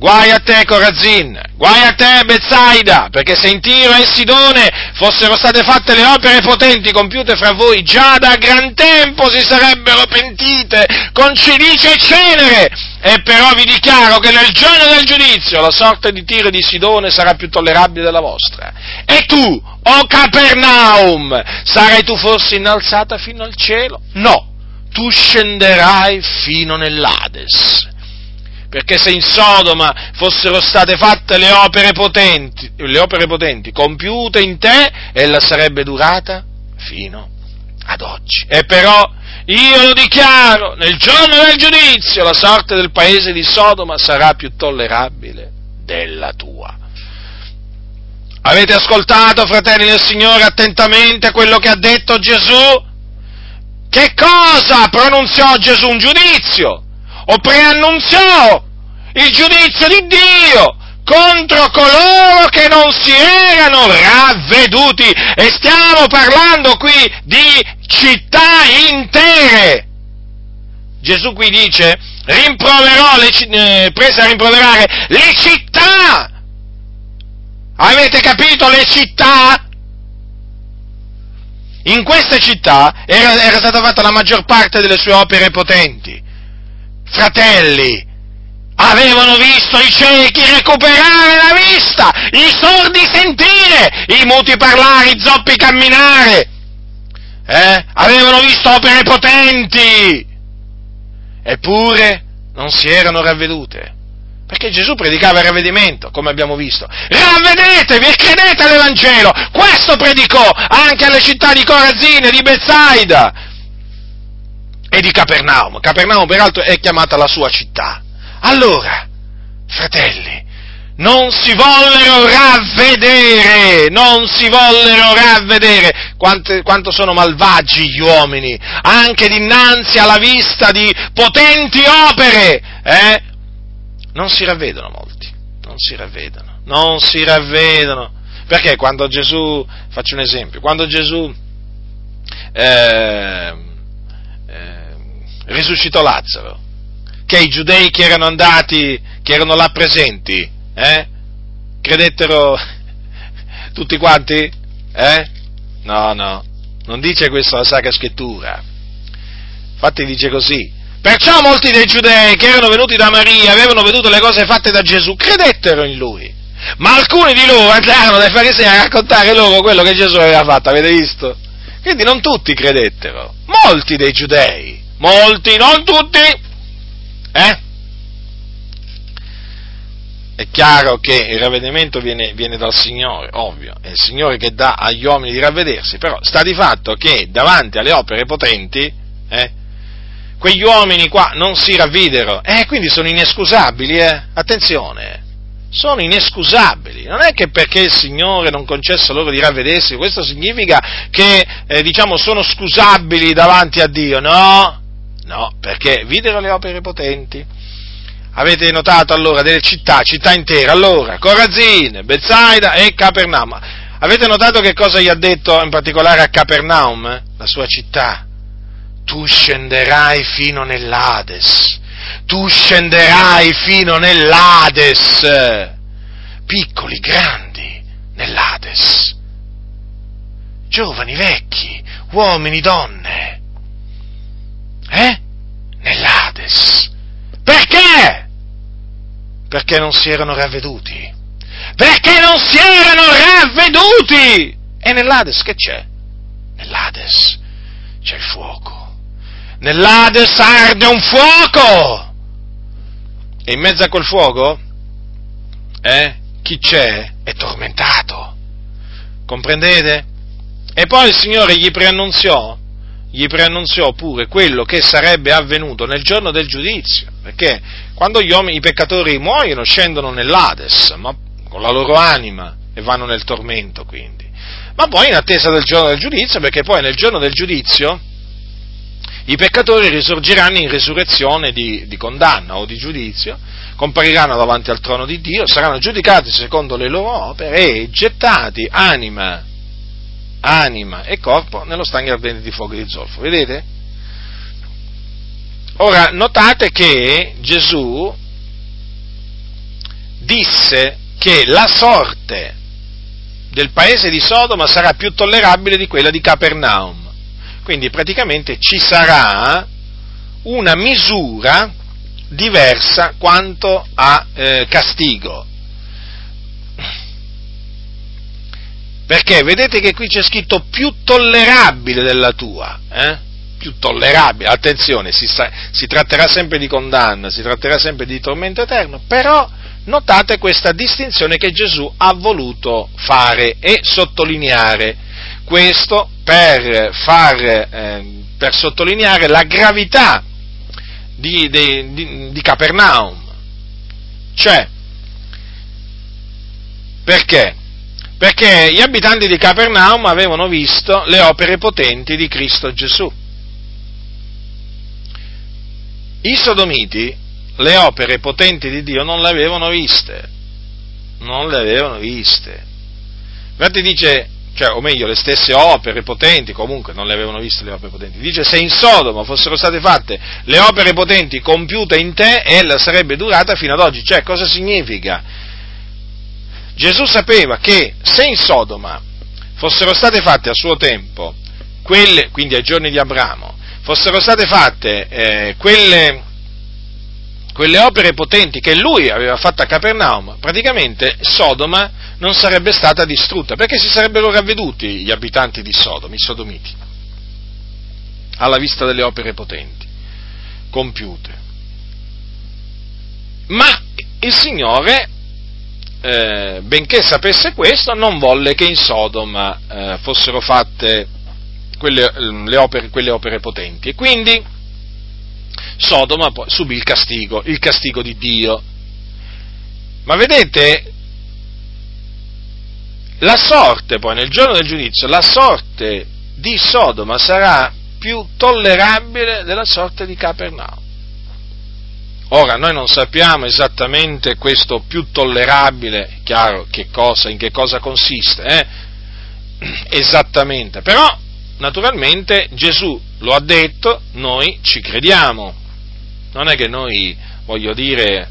[SPEAKER 1] Guai a te Corazin, guai a te Bezzaida, perché se in Tiro e Sidone fossero state fatte le opere potenti compiute fra voi, già da gran tempo si sarebbero pentite con cilice e cenere. E però vi dichiaro che nel giorno del giudizio la sorte di Tiro e di Sidone sarà più tollerabile della vostra. E tu, o Capernaum, sarai tu forse innalzata fino al cielo? No, tu scenderai fino nell'Ades perché se in Sodoma fossero state fatte le opere potenti, le opere potenti compiute in te, ella sarebbe durata fino ad oggi. E però io lo dichiaro, nel giorno del giudizio la sorte del paese di Sodoma sarà più tollerabile della tua. Avete ascoltato, fratelli del Signore, attentamente quello che ha detto Gesù? Che cosa pronunziò Gesù? Un giudizio? O preannunziò il giudizio di Dio contro coloro che non si erano ravveduti? E stiamo parlando qui di città intere. Gesù qui dice, rimproverò le, eh, prese a rimproverare le città Avete capito le città? In queste città era, era, stata fatta la maggior parte delle sue opere potenti. Fratelli, avevano visto i ciechi recuperare la vista, i sordi sentire, i muti parlare, i zoppi camminare. Eh? Avevano visto opere potenti. Eppure non si erano ravvedute. Perché Gesù predicava il ravvedimento, come abbiamo visto. Ravvedetevi e credete all'Evangelo! Questo predicò anche alle città di Corazine, di Bethsaida e di Capernaum. Capernaum peraltro è chiamata la sua città. Allora, fratelli, non si vollero ravvedere, non si vollero ravvedere quanto, quanto sono malvagi gli uomini, anche dinanzi alla vista di potenti opere, eh? non si ravvedono molti, non si ravvedono, non si ravvedono. Perché quando Gesù, faccio un esempio, quando Gesù eh, risuscitò Lazzaro, che i giudei che erano andati, che erano là presenti, eh, credettero tutti quanti? Eh? No, no, non dice questo la Sacra Scrittura. Infatti dice così, Perciò molti dei giudei che erano venuti da Maria, avevano veduto le cose fatte da Gesù, credettero in lui. Ma alcuni di loro andarono dai farisei a raccontare loro quello che Gesù aveva fatto, avete visto? Quindi non tutti credettero, molti dei giudei, molti, non tutti. Eh? È chiaro che il ravvedimento viene, viene, dal Signore, ovvio, è il Signore che dà agli uomini di ravvedersi, però sta di fatto che davanti alle opere potenti, eh, quegli uomini qua non si ravvidero, eh, quindi sono inescusabili, eh? Attenzione, sono inescusabili. Non è che perché il Signore non concesse loro di ravvedersi, questo significa che, eh, diciamo, sono scusabili davanti a Dio, no? No, perché videro le opere potenti. Avete notato allora delle città, città intere, allora, Corazine, Bezzaida e Capernaum. Avete notato che cosa gli ha detto in particolare a Capernaum, la sua città? tu scenderai fino nell'Ades, tu scenderai fino nell'Ades, piccoli, grandi, nell'Ades, giovani, vecchi, uomini, donne, eh? Nell'Ades. Perché? Perché non si erano ravveduti. Perché non si erano ravveduti! E nell'Ades che c'è? Nell'Ades c'è il fuoco nell'Ades arde un fuoco! E in mezzo a quel fuoco, eh, chi c'è è tormentato. Comprendete? E poi il Signore gli preannunziò, gli preannunziò pure quello che sarebbe avvenuto nel giorno del giudizio, perché quando uomini, i peccatori muoiono, scendono nell'Ades, ma con la loro anima e vanno nel tormento quindi. Ma poi in attesa del giorno del giudizio, perché poi nel giorno del giudizio i peccatori risorgeranno in resurrezione di, di, condanna o di giudizio, compariranno davanti al trono di Dio, saranno giudicati secondo le loro opere e gettati anima, anima e corpo nello stagno ardente di fuoco di zolfo. Vedete? Ora, notate che Gesù disse che la sorte del paese di Sodoma sarà più tollerabile di quella di Capernaum. Quindi praticamente ci sarà una misura diversa quanto a eh, castigo. Perché vedete che qui c'è scritto più tollerabile della tua, eh? più tollerabile, attenzione, si, sta, si tratterà sempre di condanna, si tratterà sempre di tormento eterno, però notate questa distinzione che Gesù ha voluto fare e sottolineare. Questo per, far, eh, per sottolineare la gravità di, di, di, di Capernaum. Cioè, perché? Perché gli abitanti di Capernaum avevano visto le opere potenti di Cristo Gesù. I sodomiti le opere potenti di Dio non le avevano viste, non le avevano viste. Infatti dice, cioè, o meglio, le stesse opere potenti, comunque non le avevano viste le opere potenti. Dice, se in Sodoma fossero state fatte le opere potenti compiute in te, ella sarebbe durata fino ad oggi. Cioè, cosa significa? Gesù sapeva che se in Sodoma fossero state fatte a suo tempo, quelle, quindi ai giorni di Abramo, fossero state fatte eh, quelle, quelle opere potenti che lui aveva fatto a Capernaum, praticamente Sodoma non sarebbe stata distrutta, perché si sarebbero ravveduti gli abitanti di Sodoma, i sodomiti, alla vista delle opere potenti, compiute. Ma il Signore eh, benché sapesse questo, non volle che in Sodoma eh, fossero fatte quelle, eh, opere, quelle, opere, potenti. E quindi Sodoma subì il castigo, il castigo di Dio. Ma vedete, la sorte poi nel giorno del giudizio, la sorte di Sodoma sarà più tollerabile della sorte di Capernaum. Ora, noi non sappiamo esattamente questo più tollerabile, chiaro che cosa, in che cosa consiste, eh? esattamente, però naturalmente Gesù lo ha detto, noi ci crediamo. Non è che noi, voglio dire,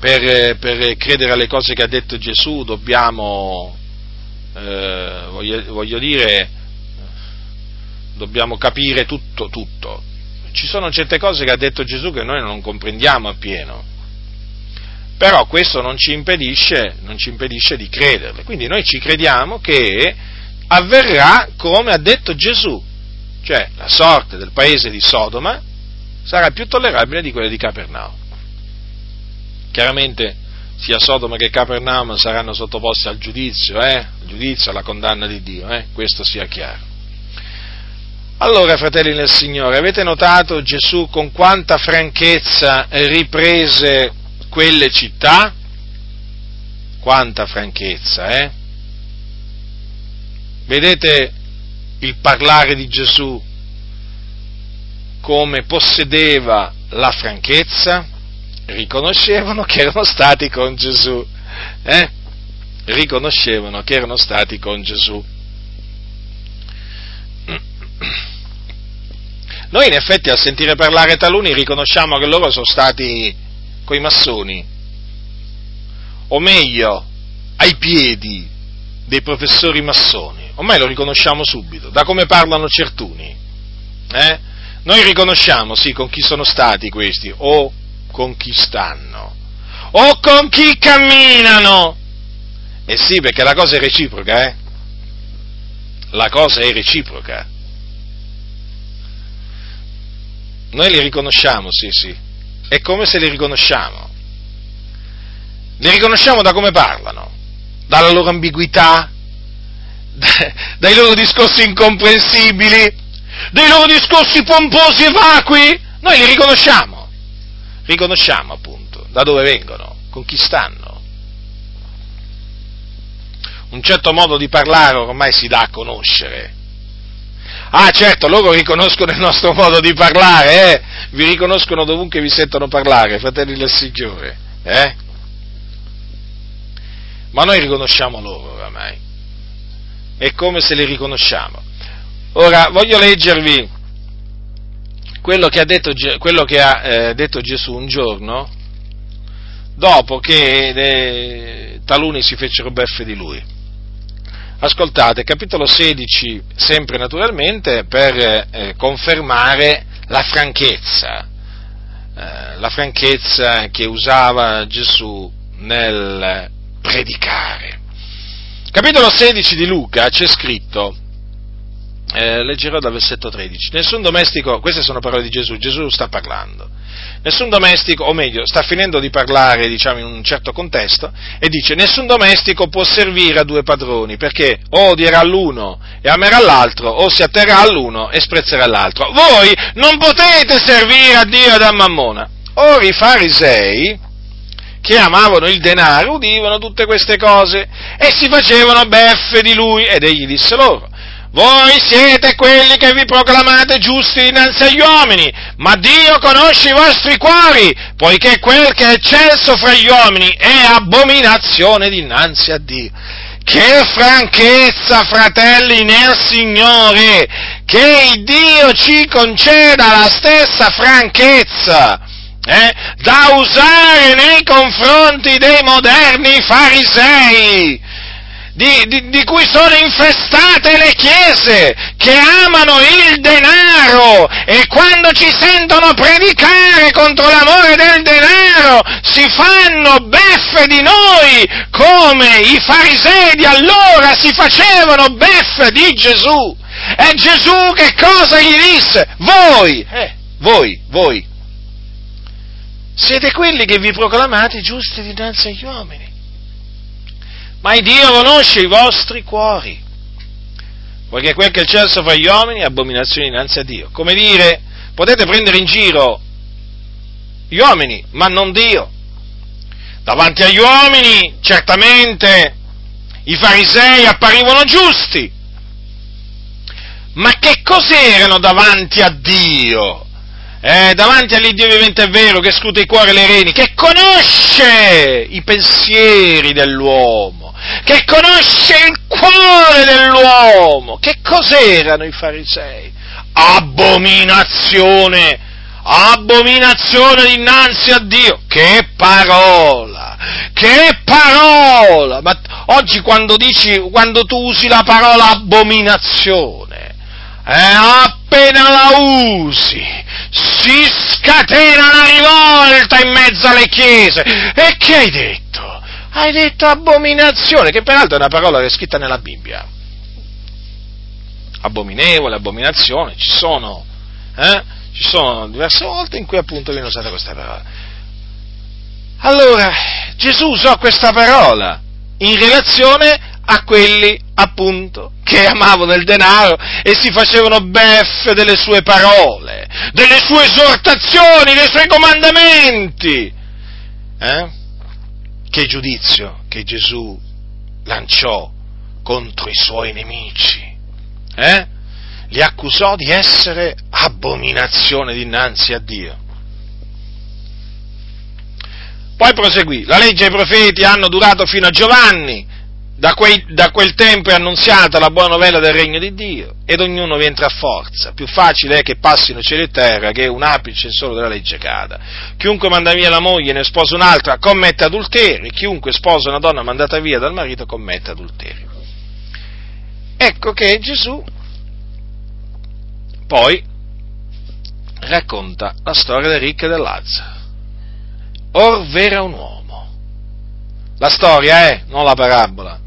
[SPEAKER 1] per, per credere alle cose che ha detto Gesù dobbiamo, eh, voglio, voglio dire, dobbiamo capire tutto, tutto ci sono certe cose che ha detto Gesù che noi non comprendiamo appieno. Però questo non ci impedisce, non ci impedisce di crederle. Quindi noi ci crediamo che avverrà come ha detto Gesù, cioè la sorte del paese di Sodoma sarà più tollerabile di quella di Capernaum. Chiaramente sia Sodoma che Capernaum saranno sottoposti al giudizio, eh? al giudizio, alla condanna di Dio, eh? questo sia chiaro. Allora, fratelli nel Signore, avete notato Gesù con quanta franchezza riprese quelle città? Quanta franchezza, eh? Vedete il parlare di Gesù come possedeva la franchezza? Riconoscevano che erano stati con Gesù, eh? Riconoscevano che erano stati con Gesù. Noi in effetti a sentire parlare taluni riconosciamo che loro sono stati coi massoni, o meglio, ai piedi dei professori massoni, ormai lo riconosciamo subito, da come parlano certuni. Eh? Noi riconosciamo, sì, con chi sono stati questi, o con chi stanno, o con chi camminano. Eh sì, perché la cosa è reciproca, eh? La cosa è reciproca. Noi li riconosciamo, sì, sì. È come se li riconosciamo. Li riconosciamo da come parlano, dalla loro ambiguità, dai loro discorsi incomprensibili, dai loro discorsi pomposi e vacui. Noi li riconosciamo. Riconosciamo appunto da dove vengono, con chi stanno. Un certo modo di parlare ormai si dà a conoscere Ah certo, loro riconoscono il nostro modo di parlare, eh? vi riconoscono dovunque vi sentono parlare, fratelli del Signore. Eh? Ma noi riconosciamo loro oramai. È come se li riconosciamo. Ora voglio leggervi quello che ha detto, che ha, eh, detto Gesù un giorno dopo che eh, taluni si fecero beffe di lui. Ascoltate, capitolo 16, sempre naturalmente, per eh, confermare la franchezza, eh, la franchezza che usava Gesù nel predicare. Capitolo 16 di Luca c'è scritto, eh, leggerò dal versetto 13. Nessun domestico, queste sono parole di Gesù, Gesù sta parlando. Nessun domestico, o meglio, sta finendo di parlare, diciamo, in un certo contesto, e dice, nessun domestico può servire a due padroni, perché o odierà l'uno e amerà l'altro, o si atterrà all'uno e sprezzerà l'altro. Voi non potete servire a Dio ed a Mammona. Ora i farisei, che amavano il denaro, udivano tutte queste cose e si facevano beffe di lui, ed egli disse loro, voi siete quelli che vi proclamate giusti dinanzi agli uomini, ma Dio conosce i vostri cuori, poiché quel che è eccelso fra gli uomini è abominazione dinanzi a Dio. Che franchezza, fratelli nel Signore, che Dio ci conceda la stessa franchezza. Eh, da usare nei confronti dei moderni farisei, di, di, di, cui sono infestate le chiese, che amano il denaro e quando ci sentono predicare contro l'amore del denaro si fanno beffe di noi come i farisei di allora si facevano beffe di Gesù. E Gesù che cosa gli disse? Voi, eh, voi, voi, siete quelli che vi proclamate giusti dinanzi agli uomini ma Dio conosce i vostri cuori, poiché quel che il cielo fra gli uomini è abominazione innanzi a Dio. Come dire, potete prendere in giro gli uomini, ma non Dio. Davanti agli uomini, certamente, i farisei apparivano giusti, ma che cos'erano davanti a Dio? Eh, davanti all'Iddio vivente è vero che scruta i cuori e le reni, che conosce i pensieri dell'uomo che conosce il cuore dell'uomo. Che cos'erano i farisei? Abominazione, abominazione dinanzi a Dio. Che parola, che parola! Ma oggi quando dici, quando tu usi la parola abominazione, eh, appena la usi, si scatena la rivolta in mezzo alle chiese. E che hai detto? Hai detto abominazione, che peraltro è una parola che è scritta nella Bibbia. Abominevole, abominazione, ci sono, eh? ci sono diverse volte in cui appunto viene usata questa parola. Allora, Gesù usò questa parola in relazione a quelli appunto che amavano il denaro e si facevano beffe delle sue parole, delle sue esortazioni, dei suoi comandamenti. Eh? Che giudizio che Gesù lanciò contro i suoi nemici. Eh? Li accusò di essere abominazione dinanzi a Dio. Poi proseguì, la legge e i profeti hanno durato fino a Giovanni, da, quei, da, quel tempo è annunziata la buona novella del regno di Dio ed ognuno vi entra a forza. Più facile è che passino cielo e terra che un apice solo della legge cada. Chiunque manda via la moglie e ne sposa un'altra commette adulterio, chiunque sposa una donna mandata via dal marito commette adulterio. Ecco che Gesù poi racconta la storia del ricco e del Lazzaro. Or v'era un uomo. La storia è, non la parabola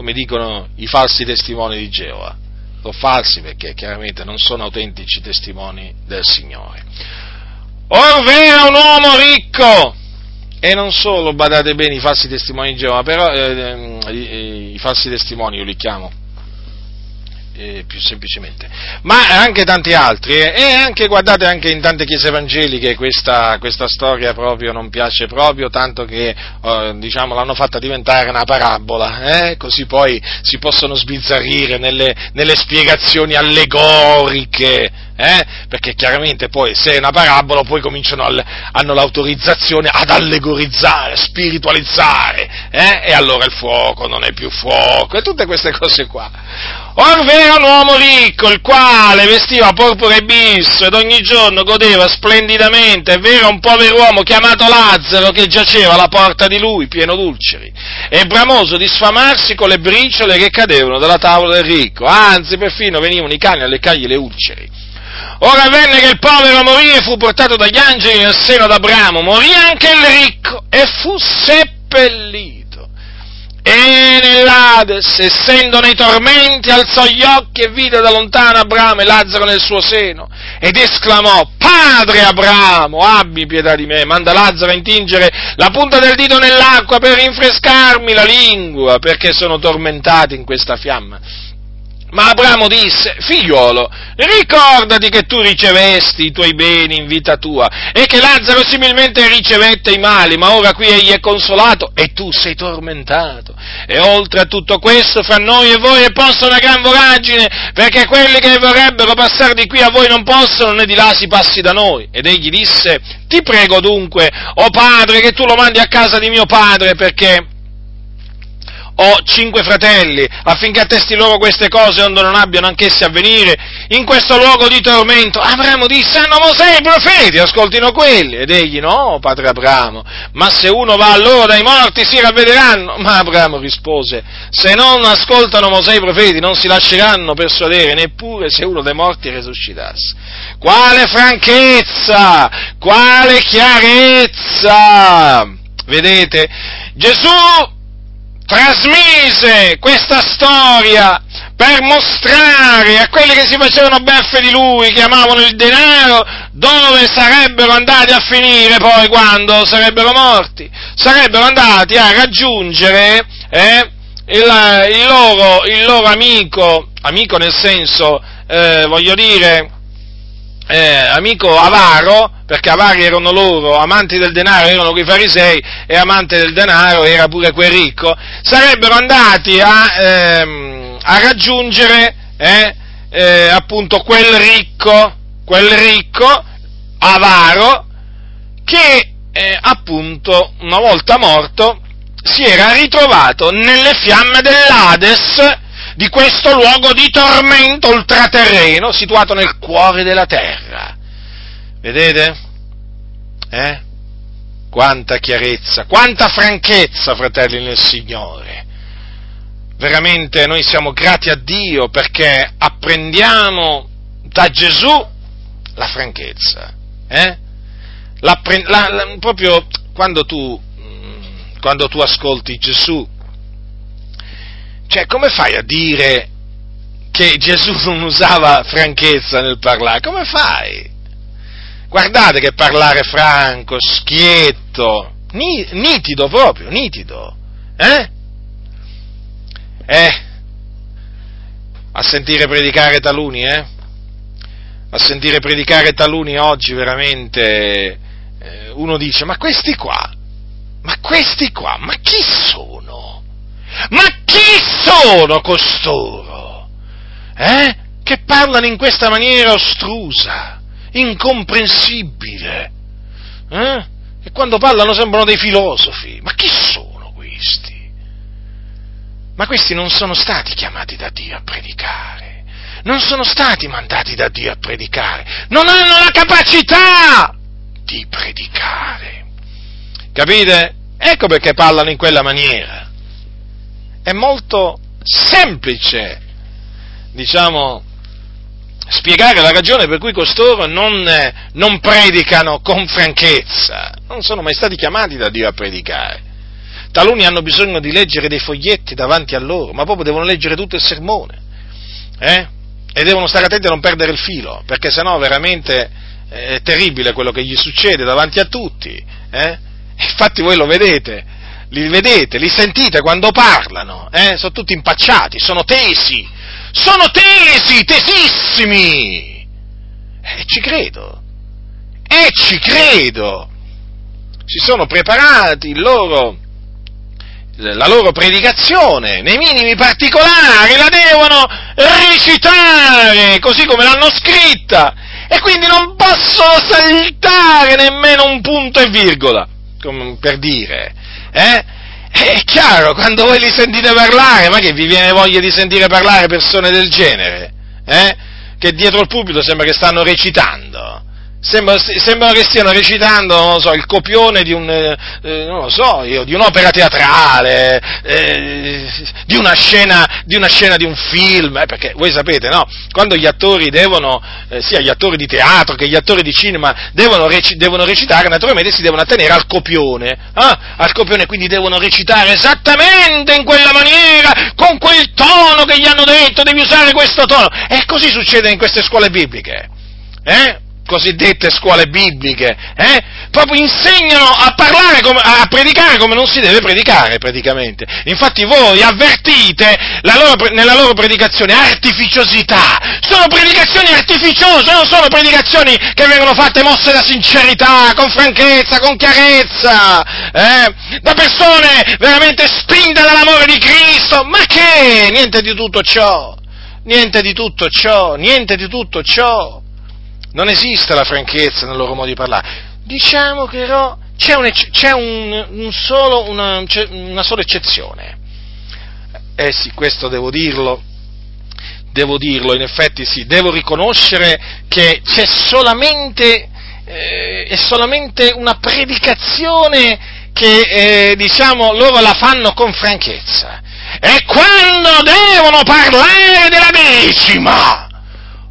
[SPEAKER 1] come dicono i falsi testimoni di Geova. Sono falsi perché chiaramente non sono autentici testimoni del Signore. Or v'era un uomo ricco, e non solo, badate bene, i falsi testimoni di Geova, però eh, eh, i falsi testimoni io li chiamo, eh, più semplicemente, ma anche tanti altri, eh, e anche, guardate, anche in tante chiese evangeliche questa, questa storia proprio non piace proprio, tanto che, eh, diciamo, l'hanno fatta diventare una parabola, eh, così poi si possono sbizzarrire nelle, nelle spiegazioni allegoriche, eh? perché chiaramente poi se è una parabola poi cominciano al, hanno l'autorizzazione ad allegorizzare, spiritualizzare, eh? e allora il fuoco non è più fuoco, e tutte queste cose qua. Or v'era un uomo ricco, il quale vestiva porpora e bisso ed ogni giorno godeva splendidamente, è vero un povero uomo chiamato Lazzaro che giaceva alla porta di lui, pieno d'ulceri, e bramoso di sfamarsi con le briciole che cadevano dalla tavola del ricco, anzi perfino venivano i cani a leccargli le ulceri. Ora venne che il povero morì e fu portato dagli angeli nel seno d'Abramo, morì anche il ricco e fu seppellito. E nell'Ades, essendo nei tormenti, alzò gli occhi e vide da lontano Abramo e Lazzaro nel suo seno, ed esclamò, Padre Abramo, abbi pietà di me, manda Lazzaro a intingere la punta del dito nell'acqua per rinfrescarmi la lingua, perché sono tormentato in questa fiamma. Ma Abramo disse, figliuolo, ricordati che tu ricevesti i tuoi beni in vita tua e che Lazzaro similmente ricevette i mali, ma ora qui egli è consolato e tu sei tormentato. E oltre a tutto questo, fra noi e voi è posta una gran voragine, perché quelli che vorrebbero passare di qui a voi non possono, né di là si passi da noi. Ed egli disse, ti prego dunque, o oh padre, che tu lo mandi a casa di mio padre, perché ho cinque fratelli, affinché attesti loro queste cose onde non abbiano anch'essi a venire in questo luogo di tormento. Abramo disse, hanno Mosè i profeti, ascoltino quelli. Ed egli, no, padre Abramo, ma se uno va a loro dai morti si ravvederanno. Ma Abramo rispose, se non ascoltano Mosè i profeti non si lasceranno persuadere, neppure se uno dai morti risuscitasse. Quale franchezza, quale chiarezza! Vedete, Gesù trasmise questa storia per mostrare a quelli che si facevano beffe di lui, che amavano il denaro, dove sarebbero andati a finire poi quando sarebbero morti. Sarebbero andati a raggiungere eh, il, il, loro, il, loro, amico, amico nel senso, eh, voglio dire, eh, amico avaro, perché avari erano loro, amanti del denaro erano quei farisei e amante del denaro era pure quel ricco, sarebbero andati a, ehm, a raggiungere eh, eh, appunto quel ricco, quel ricco avaro che eh, appunto una volta morto si era ritrovato nelle fiamme dell'Ades di questo luogo di tormento ultraterreno situato nel cuore della terra. Vedete? Eh? Quanta chiarezza, quanta franchezza, fratelli nel Signore. Veramente noi siamo grati a Dio perché apprendiamo da Gesù la franchezza. Eh? La, la, proprio quando tu, quando tu ascolti Gesù, cioè, come fai a dire che Gesù non usava franchezza nel parlare? Come fai? Guardate che parlare franco, schietto, nitido proprio, nitido. Eh? Eh? A sentire predicare taluni, eh? A sentire predicare taluni oggi veramente eh, uno dice, ma questi qua, ma questi qua, ma chi sono? Ma chi sono costoro? Eh? Che parlano in questa maniera ostrusa, incomprensibile. Eh? E quando parlano sembrano dei filosofi. Ma chi sono questi? Ma questi non sono stati chiamati da Dio a predicare. Non sono stati mandati da Dio a predicare. Non hanno la capacità di predicare. Capite? Ecco perché parlano in quella maniera è molto semplice, diciamo, spiegare la ragione per cui costoro non, non, predicano con franchezza, non sono mai stati chiamati da Dio a predicare. Taluni hanno bisogno di leggere dei foglietti davanti a loro, ma proprio devono leggere tutto il sermone, eh? E devono stare attenti a non perdere il filo, perché sennò veramente è terribile quello che gli succede davanti a tutti, eh? Infatti voi lo vedete, li vedete, li sentite quando parlano, eh? sono tutti impacciati, sono tesi, sono tesi, tesissimi. E ci credo, e ci credo. Si sono preparati loro, la loro predicazione nei minimi particolari, la devono recitare così come l'hanno scritta e quindi non possono saltare nemmeno un punto e virgola, per dire eh? È chiaro, quando voi li sentite parlare, ma che vi viene voglia di sentire parlare persone del genere? Eh? Che dietro il pubblico sembra che stanno recitando. Sembra, sembra, che stiano recitando, so, il copione di, un, eh, so, io, di un'opera teatrale, eh, di, una scena, di, una scena, di un film, eh, perché voi sapete, no? Quando gli attori devono, eh, sia gli attori di teatro che gli attori di cinema devono, rec- devono recitare, naturalmente si devono attenere al copione, eh? al copione, quindi devono recitare esattamente in quella maniera, con quel tono che gli hanno detto, devi usare questo tono. E così succede in queste scuole bibliche. Eh? Cosiddette scuole bibliche, eh? proprio insegnano a parlare, come, a predicare come non si deve predicare praticamente. Infatti voi avvertite loro, nella loro predicazione artificiosità, sono predicazioni artificiose, non sono predicazioni che vengono fatte mosse da sincerità, con franchezza, con chiarezza, eh? da persone veramente spinte dall'amore di Cristo, ma che? Niente di tutto ciò, niente di tutto ciò, niente di tutto ciò non esiste la franchezza nel loro modo di parlare. Diciamo che però c'è, un, c'è un, un solo, una, c'è una sola eccezione. Eh sì, questo devo dirlo, devo dirlo, in effetti sì, devo riconoscere che c'è solamente, eh, è solamente una predicazione che, eh, diciamo, loro la fanno con franchezza. E quando devono parlare della decima,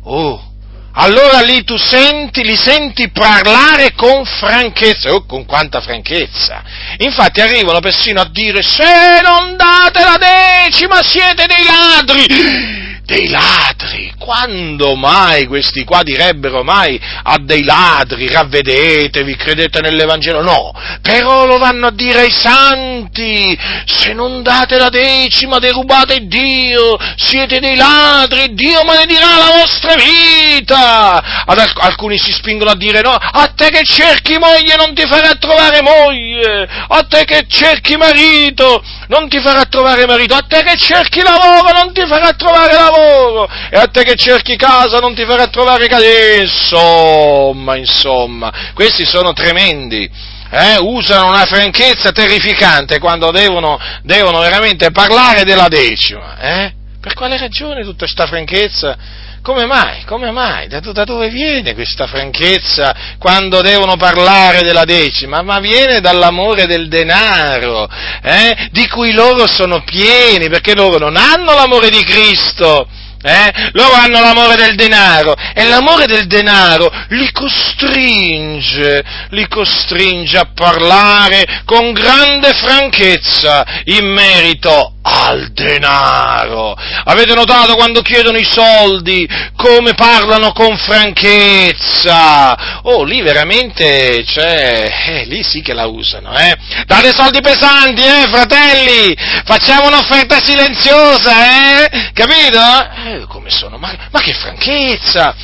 [SPEAKER 1] oh, allora lì tu senti, li senti parlare con franchezza, oh con quanta franchezza. Infatti arrivano persino a dire se non date la decima siete dei ladri dei ladri. Quando mai questi qua direbbero mai a dei ladri, ravvedetevi, credete nell'Evangelo? No, però lo vanno a dire ai santi, se non date la decima derubate Dio, siete dei ladri, Dio maledirà la vostra vita. Ad alc- alcuni si spingono a dire no, a te che cerchi moglie non ti farà trovare moglie, a te che cerchi marito non ti farà trovare marito, a te che cerchi lavoro non ti farà trovare lavoro, e a te che cerchi casa non ti farà trovare casa. Insomma, insomma, questi sono tremendi. Eh, usano una franchezza terrificante quando devono, devono veramente parlare della decima. Eh? Per quale ragione tutta questa franchezza? Come mai? Come mai? Da, da, dove viene questa franchezza quando devono parlare della decima? Ma viene dall'amore del denaro, eh? di cui loro sono pieni, perché loro non hanno l'amore di Cristo. Eh? Loro hanno l'amore del denaro e l'amore del denaro li costringe, li costringe a parlare con grande franchezza in merito al denaro. Avete notato quando chiedono i soldi come parlano con franchezza? Oh, lì veramente, cioè, eh, lì sì che la usano, eh? Date soldi pesanti, eh, fratelli! Facciamo un'offerta silenziosa, eh? Capito? Eh, come sono? Ma, ma che franchezza!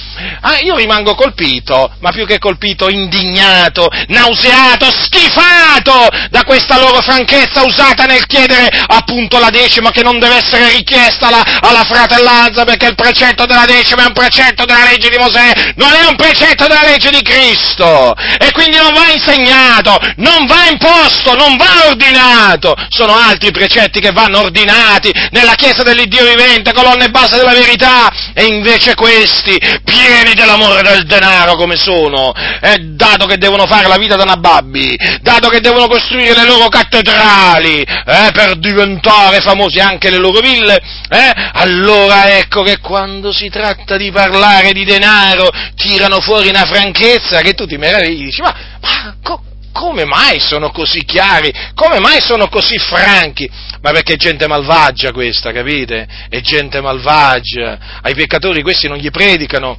[SPEAKER 1] Ah, io rimango colpito, ma più che colpito, indignato, nauseato, schifato da questa loro franchezza usata nel chiedere appunto la decima che non deve essere richiesta alla, alla, fratellanza perché il precetto della decima è un precetto della legge di Mosè, non è un precetto della legge di Cristo. E quindi non va insegnato, non va imposto, non va ordinato, sono altri precetti che vanno ordinati nella Chiesa dell'Iddio vivente, colonne base della verità. E invece questi, pieni dell'amore del denaro come sono, eh, dato che devono fare la vita da nababbi, dato che devono costruire le loro cattedrali, eh, per diventare famosi anche le loro ville, eh, allora ecco che quando si tratta di parlare di denaro tirano fuori una franchezza che tu ti meravigli, dici, ma, ma co- come mai sono così chiari? Come mai sono così franchi? Ma perché è gente malvagia questa, capite? È gente malvagia. Ai peccatori questi non gli predicano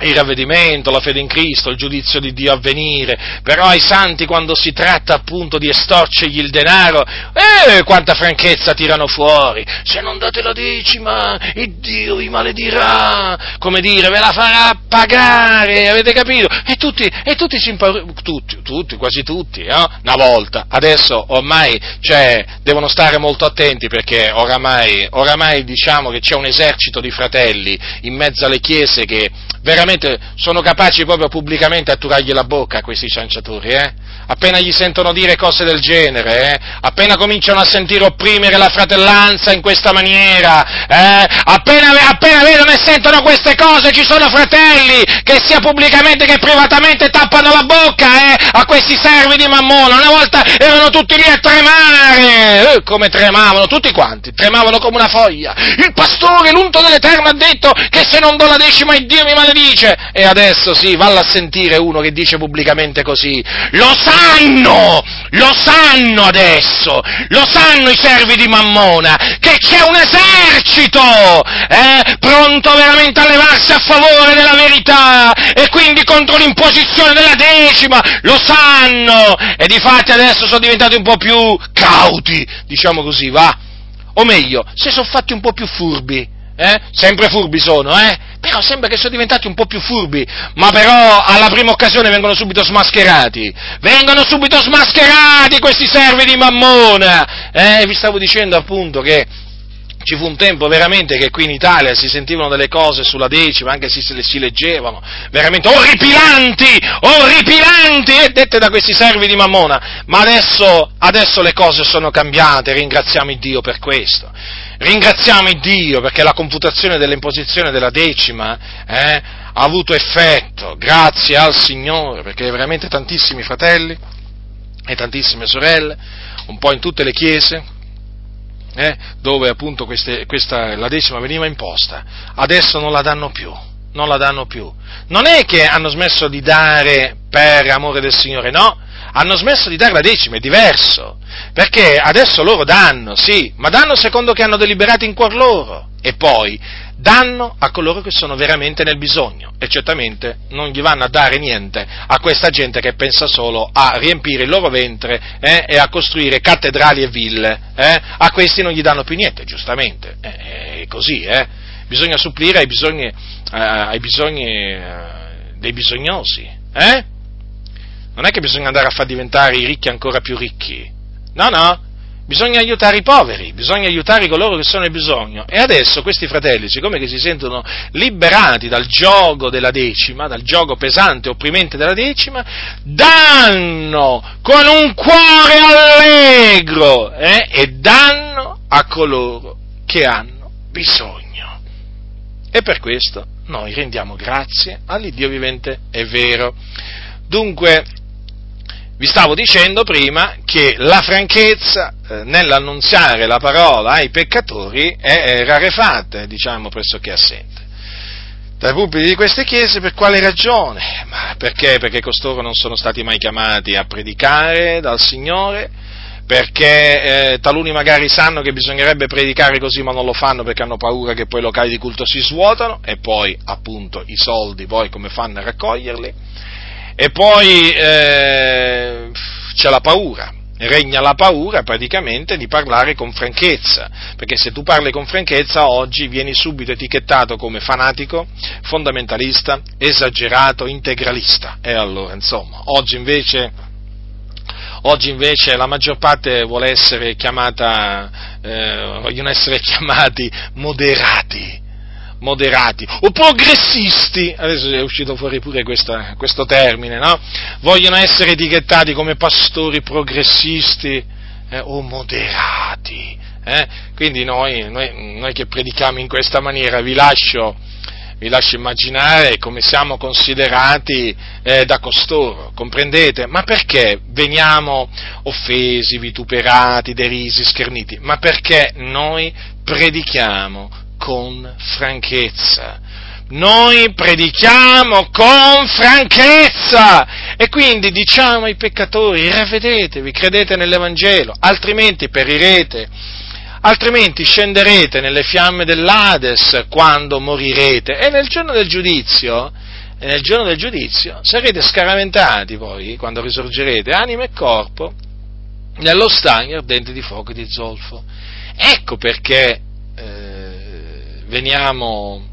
[SPEAKER 1] il ravvedimento, la fede in Cristo, il giudizio di Dio a venire, però ai santi quando si tratta appunto di estorcergli il denaro, eh, quanta franchezza tirano fuori, se non date la decima, il Dio vi maledirà, come dire, ve la farà pagare, avete capito? E tutti, e tutti si impaurano, tutti, tutti, quasi tutti, eh? una volta, adesso ormai, cioè, devono stare molto attenti perché oramai, oramai diciamo che c'è un esercito di fratelli in mezzo alle chiese che veramente sono capaci proprio pubblicamente a turargli la bocca a questi cianciatori, eh? Appena gli sentono dire cose del genere, eh? appena cominciano a sentire opprimere la fratellanza in questa maniera, eh? appena, appena, vedono e sentono queste cose ci sono fratelli che sia pubblicamente che privatamente tappano la bocca eh? a questi servi di Mammona, una volta erano tutti lì a tremare, eh, come tremavano, tutti quanti, tremavano come una foglia, il pastore, l'unto dell'Eterno ha detto che se non do la decima il Dio mi maledice, e adesso sì, valla a sentire uno che dice pubblicamente così, lo sa sanno, lo sanno adesso, lo sanno i servi di Mammona, che c'è un esercito eh, pronto veramente a levarsi a favore della verità e quindi contro l'imposizione della decima, lo sanno e di fatti adesso sono diventati un po' più cauti, diciamo così, va? O meglio, si sono fatti un po' più furbi, eh? Sempre furbi sono, eh? Però sembra che sono diventati un po' più furbi, ma però alla prima occasione vengono subito smascherati. Vengono subito smascherati questi servi di Mammona! Eh, vi stavo dicendo appunto che ci fu un tempo veramente che qui in Italia si sentivano delle cose sulla decima, anche se si leggevano, veramente orripilanti, orripilanti, eh, dette da questi servi di Mammona. Ma adesso, adesso le cose sono cambiate, ringraziamo Dio per questo. Ringraziamo Dio perché la computazione dell'imposizione della decima eh, ha avuto effetto, grazie al Signore, perché veramente tantissimi fratelli e tantissime sorelle, un po' in tutte le chiese, eh, dove appunto queste, questa, la decima veniva imposta, adesso non la danno più, non la danno più. Non è che hanno smesso di dare per amore del Signore, no, hanno smesso di dare la decima, è diverso, perché adesso loro danno, sì, ma danno secondo che hanno deliberato in cuor loro, e poi danno a coloro che sono veramente nel bisogno, e certamente non gli vanno a dare niente a questa gente che pensa solo a riempire il loro ventre eh, e a costruire cattedrali e ville, eh? a questi non gli danno più niente, giustamente, eh, è così, eh? Bisogna supplire ai bisogni, eh, ai bisogni eh, dei bisognosi, eh? non è che bisogna andare a far diventare i ricchi ancora più ricchi, no, no, bisogna aiutare i poveri, bisogna aiutare coloro che sono nel bisogno. E adesso questi fratelli, siccome che si sentono liberati dal gioco della decima, dal gioco pesante e opprimente della decima, danno con un cuore allegro eh, e danno a coloro che hanno bisogno. E per questo noi rendiamo grazie all'Iddio vivente e vero. Dunque, vi stavo dicendo prima che la franchezza eh, nell'annunziare la parola ai peccatori è rarefatta, diciamo pressoché assente. Dai pubblici di queste chiese per quale ragione? Ma perché? Perché costoro non sono stati mai chiamati a predicare dal Signore, perché eh, taluni magari sanno che bisognerebbe predicare così ma non lo fanno perché hanno paura che poi i locali di culto si svuotano. E poi appunto i soldi poi come fanno a raccoglierli? E poi eh, c'è la paura, regna la paura praticamente di parlare con franchezza, perché se tu parli con franchezza oggi vieni subito etichettato come fanatico, fondamentalista, esagerato, integralista. E allora, insomma, oggi invece, oggi invece la maggior parte vuole essere chiamata, eh, vogliono essere chiamati moderati moderati o progressisti, adesso è uscito fuori pure questa, questo termine, no? Vogliono essere etichettati come pastori progressisti eh, o moderati. Eh? Quindi noi, noi, noi, che predichiamo in questa maniera vi lascio, vi lascio immaginare come siamo considerati eh, da costoro, comprendete? Ma perché veniamo offesi, vituperati, derisi, scherniti? Ma perché noi predichiamo con franchezza. Noi predichiamo con franchezza e quindi diciamo ai peccatori ravvedetevi, credete nell'Evangelo, altrimenti perirete, altrimenti scenderete nelle fiamme dell'Ades quando morirete e nel giorno del giudizio, nel giorno del giudizio sarete scaraventati poi quando risorgerete, anima e corpo, nello stagno ardente di fuoco e di zolfo. Ecco perché eh, veniamo,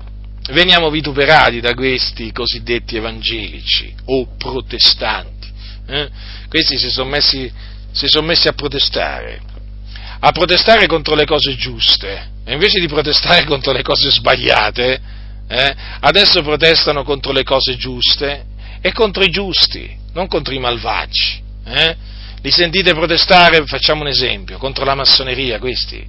[SPEAKER 1] veniamo vituperati da questi cosiddetti evangelici o protestanti. Eh? Questi si sono messi, son messi a protestare, a protestare contro le cose giuste, e invece di protestare contro le cose sbagliate, eh? adesso protestano contro le cose giuste e contro i giusti, non contro i malvagi. Eh? Li sentite protestare, facciamo un esempio, contro la massoneria questi?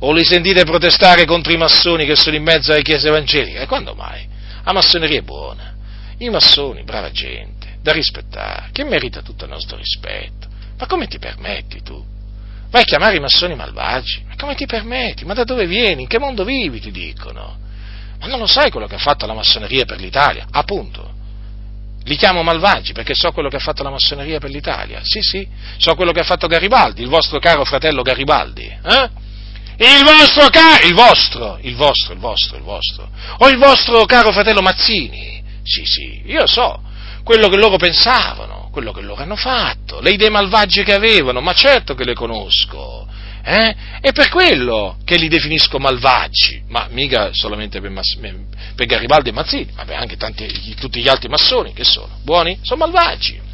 [SPEAKER 1] O li sentite protestare contro i massoni che sono in mezzo alle chiese evangeliche? E quando mai? La massoneria è buona. I massoni, brava gente, da rispettare, che merita tutto il nostro rispetto. Ma come ti permetti tu? Vai a chiamare i massoni malvagi? Ma come ti permetti? Ma da dove vieni? In che mondo vivi? Ti dicono. Ma non lo sai quello che ha fatto la massoneria per l'Italia? Appunto. Li chiamo malvagi perché so quello che ha fatto la massoneria per l'Italia. Sì, sì, so quello che ha fatto Garibaldi, il vostro caro fratello Garibaldi. Eh? Il vostro caro, il vostro, il vostro, il vostro, il vostro. O il vostro caro fratello Mazzini. Sì, sì, io so quello che loro pensavano, quello che loro hanno fatto, le idee malvagie che avevano, ma certo che le conosco. Eh? È per quello che li definisco malvagi, ma mica solamente per, per Garibaldi e Mazzini, ma anche tanti, tutti gli altri massoni che sono. Buoni? Sono malvagi.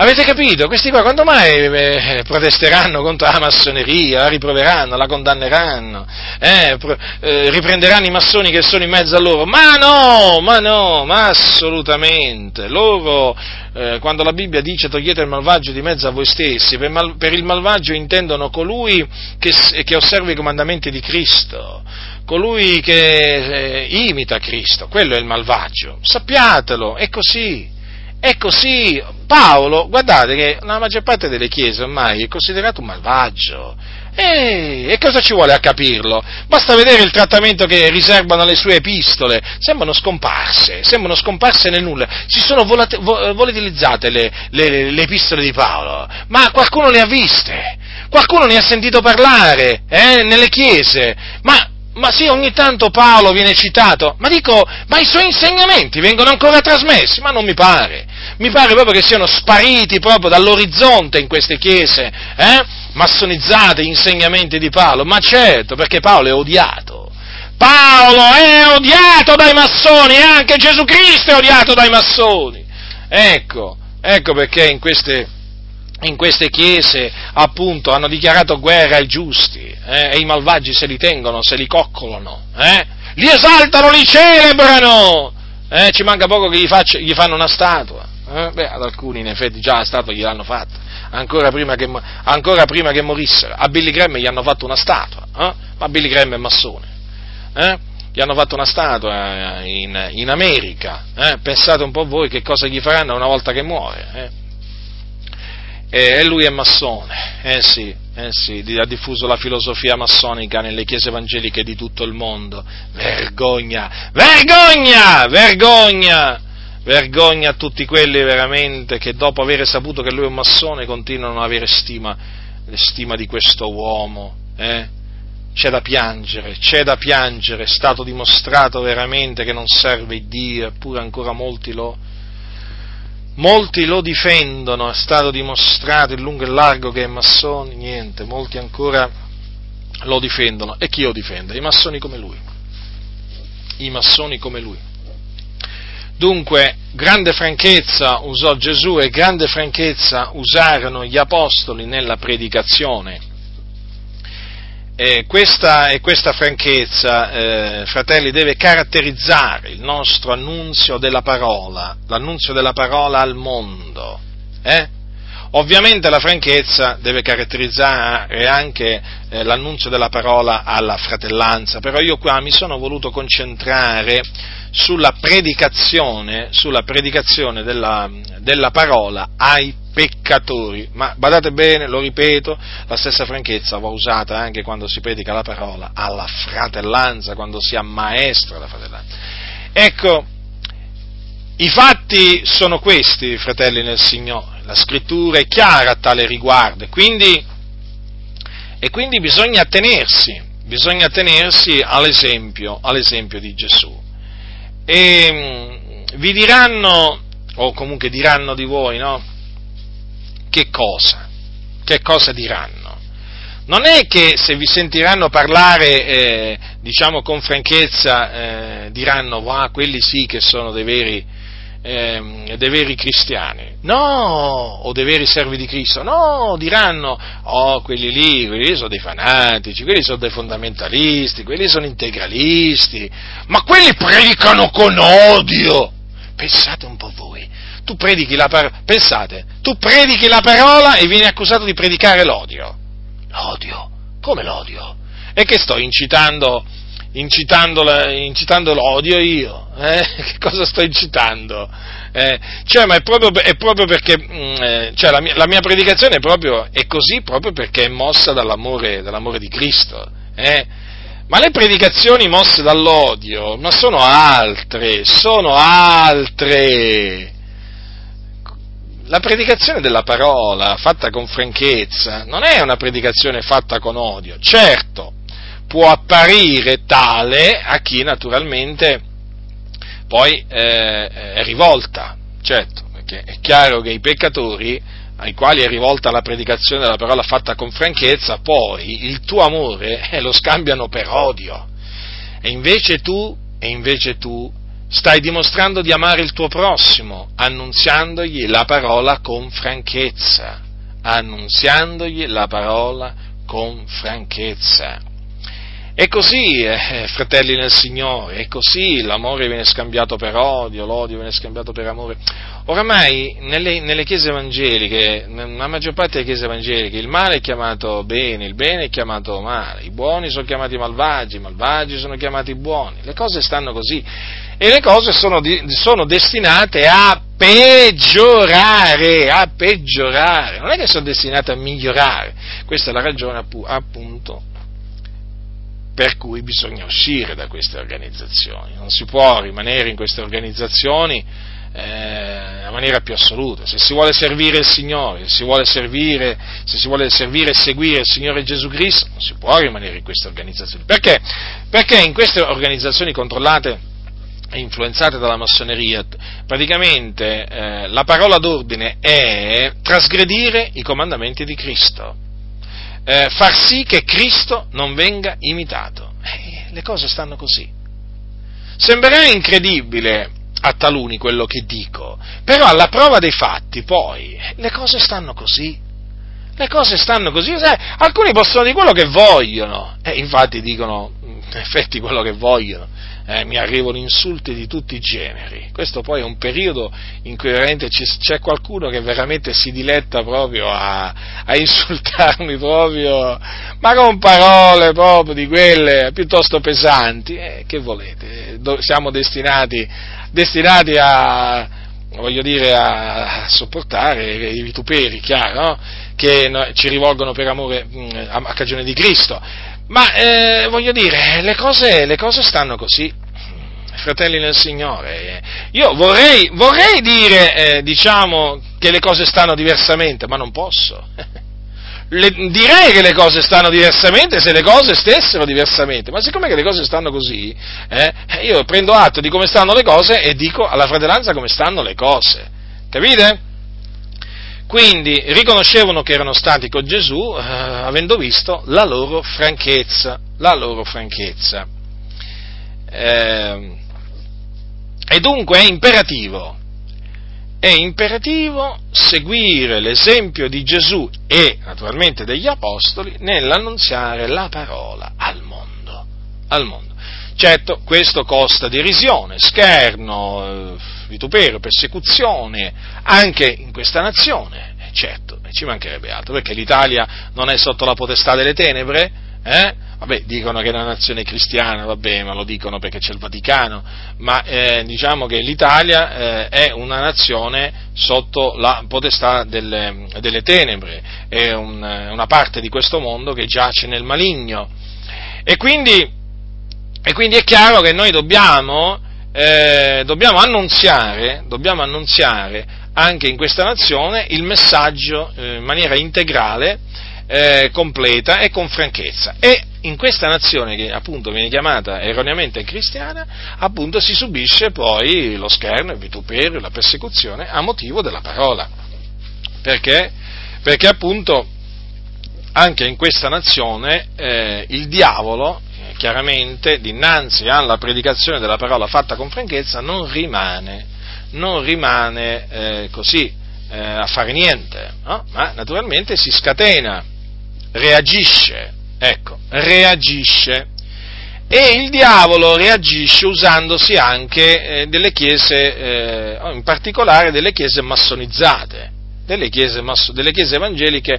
[SPEAKER 1] Avete capito? Questi qua quando mai eh, protesteranno contro la massoneria, la riproveranno, la condanneranno, eh, pro, eh, riprenderanno i massoni che sono in mezzo a loro? Ma no, ma no, ma assolutamente. Loro, eh, quando la Bibbia dice togliete il malvagio di mezzo a voi stessi, per, mal, per il malvagio intendono colui che, che, osserva i comandamenti di Cristo, colui che eh, imita Cristo, quello è il malvagio. Sappiatelo, è così. È così, Paolo, guardate che la maggior parte delle chiese ormai è considerato un malvagio. E, e, cosa ci vuole a capirlo? Basta vedere il trattamento che riservano alle sue epistole, sembrano scomparse, sembrano scomparse nel nulla. Si sono volate, volatilizzate le, le, le, epistole di Paolo, ma qualcuno le ha viste, qualcuno ne ha sentito parlare eh, nelle chiese, ma ma sì, ogni tanto Paolo viene citato, ma dico, ma i suoi insegnamenti vengono ancora trasmessi? Ma non mi pare. Mi pare proprio che siano spariti proprio dall'orizzonte in queste chiese, eh? massonizzate gli insegnamenti di Paolo. Ma certo, perché Paolo è odiato. Paolo è odiato dai massoni e anche Gesù Cristo è odiato dai massoni. Ecco, ecco perché in queste in queste chiese appunto hanno dichiarato guerra ai giusti eh, e i malvagi se li tengono, se li coccolano, eh? li esaltano, li celebrano, eh? ci manca poco che gli, faccia, gli fanno una statua, eh? beh ad alcuni in effetti già la statua gliel'hanno fatta, ancora prima che, ancora prima che morissero, a Billy Graham gli hanno fatto una statua, eh? ma Billy Graham è massone, eh? gli hanno fatto una statua in, in America, pensate un po' voi che cosa gli faranno una volta che muore, e lui è massone, eh sì, eh sì, ha diffuso la filosofia massonica nelle chiese evangeliche di tutto il mondo. Vergogna, vergogna, vergogna, vergogna a tutti quelli veramente che dopo aver saputo che lui è un massone continuano ad avere stima, stima di questo uomo. Eh? C'è da piangere, c'è da piangere, è stato dimostrato veramente che non serve Dio, eppure ancora molti lo, Molti lo difendono, è stato dimostrato in lungo e largo che è massone, niente, molti ancora lo difendono. E chi lo difende? I massoni come lui. I massoni come lui. Dunque, grande franchezza usò Gesù e grande franchezza usarono gli apostoli nella predicazione e questa, e questa franchezza, eh, fratelli, deve caratterizzare il nostro annunzio della parola, l'annunzio della parola al mondo. Eh? Ovviamente la franchezza deve caratterizzare anche eh, l'annunzio della parola alla fratellanza, però io qua mi sono voluto concentrare sulla predicazione, sulla predicazione della, della parola ai peccatori. Ma badate bene, lo ripeto, la stessa franchezza va usata anche quando si predica la parola alla fratellanza, quando si ammaestra la fratellanza. Ecco, i fatti sono questi, fratelli nel Signore, la scrittura è chiara a tale riguardo quindi, e quindi bisogna attenersi, bisogna attenersi all'esempio, all'esempio di Gesù. E mm, vi diranno, o comunque diranno di voi, no? Che cosa? Che cosa diranno? Non è che se vi sentiranno parlare, eh, diciamo con franchezza, eh, diranno, wow, quelli sì che sono dei veri, eh, dei veri cristiani, no, o dei veri servi di Cristo, no, diranno, oh, quelli lì, quelli lì sono dei fanatici, quelli sono dei fondamentalisti, quelli sono integralisti, ma quelli predicano con odio. Pensate un po' voi, tu predichi la parola, pensate, tu predichi la parola e vieni accusato di predicare l'odio. L'odio? Come l'odio? E che sto incitando incitando, incitando l'odio io? Eh? Che cosa sto incitando? Eh? Cioè, ma è proprio, è proprio perché, mm, eh, cioè, la, mia, la, mia, predicazione è, proprio, è così proprio perché è mossa dall'amore, dall'amore di Cristo. Eh? Ma le predicazioni mosse dall'odio, ma sono altre, sono altre. La predicazione della parola fatta con franchezza non è una predicazione fatta con odio. Certo, può apparire tale a chi naturalmente poi eh, è rivolta, certo, perché è chiaro che i peccatori ai quali è rivolta la predicazione della parola fatta con franchezza, poi il tuo amore eh, lo scambiano per odio. E invece tu, e invece tu stai dimostrando di amare il tuo prossimo, annunziandogli la parola con franchezza, annunziandogli la parola con franchezza. E così, eh, fratelli nel Signore, è così, l'amore viene scambiato per odio, l'odio viene scambiato per amore. Oramai nelle, nelle chiese evangeliche, nella maggior parte delle chiese evangeliche, il male è chiamato bene, il bene è chiamato male, i buoni sono chiamati malvagi, i malvagi sono chiamati buoni, le cose stanno così e le cose sono, sono destinate a peggiorare, a peggiorare, non è che sono destinate a migliorare, questa è la ragione appunto per cui bisogna uscire da queste organizzazioni, non si può rimanere in queste organizzazioni eh, maniera più assoluta, se si vuole servire il Signore, se si vuole servire, se si vuole servire e seguire il Signore Gesù Cristo, non si può rimanere in queste organizzazioni. Perché? Perché in queste organizzazioni controllate influenzate dalla massoneria, praticamente eh, la parola d'ordine è trasgredire i comandamenti di Cristo eh, far sì che Cristo non venga imitato. Eh, le cose stanno così. Sembrerà incredibile a taluni quello che dico, però alla prova dei fatti poi le cose stanno così. Le cose stanno così, sai, alcuni possono dire quello che vogliono, e infatti dicono in effetti quello che vogliono, eh, mi arrivano insulti di tutti i generi. Questo poi è un periodo in cui veramente c'è qualcuno che veramente si diletta proprio a, a insultarmi proprio, ma con parole proprio di quelle piuttosto pesanti. Eh, che volete? Siamo destinati, destinati a, dire, a sopportare i vituperi, chiaro, no? Che ci rivolgono per amore a cagione di Cristo. Ma eh, voglio dire, le cose, le cose stanno così, fratelli nel Signore. Io vorrei, vorrei dire, eh, diciamo, che le cose stanno diversamente, ma non posso. Le, direi che le cose stanno diversamente se le cose stessero diversamente, ma siccome le cose stanno così, eh, io prendo atto di come stanno le cose e dico alla fratellanza come stanno le cose. Capite? Quindi riconoscevano che erano stati con Gesù eh, avendo visto la loro franchezza, la loro franchezza. Eh, e dunque è imperativo, è imperativo seguire l'esempio di Gesù e naturalmente degli Apostoli nell'annunziare la parola al mondo. Al mondo. Certo, questo costa derisione, scherno, eh, vituperio, persecuzione anche in questa nazione, eh, certo, ci mancherebbe altro, perché l'Italia non è sotto la potestà delle tenebre, eh? Vabbè, dicono che è una nazione cristiana, vabbè, ma lo dicono perché c'è il Vaticano, ma eh, diciamo che l'Italia eh, è una nazione sotto la potestà delle, delle tenebre, è un, una parte di questo mondo che giace nel maligno. E quindi, e quindi è chiaro che noi dobbiamo, eh, dobbiamo, annunziare, dobbiamo annunziare anche in questa nazione il messaggio eh, in maniera integrale, eh, completa e con franchezza. E in questa nazione che appunto viene chiamata erroneamente cristiana, appunto si subisce poi lo scherno, il vituperio, la persecuzione a motivo della parola. Perché? Perché appunto anche in questa nazione eh, il diavolo, chiaramente, dinanzi alla predicazione della parola fatta con franchezza, non rimane, non rimane eh, così eh, a fare niente, no? ma naturalmente si scatena, reagisce, ecco, reagisce. E il diavolo reagisce usandosi anche eh, delle chiese, eh, in particolare delle chiese massonizzate, delle chiese, masso, delle chiese evangeliche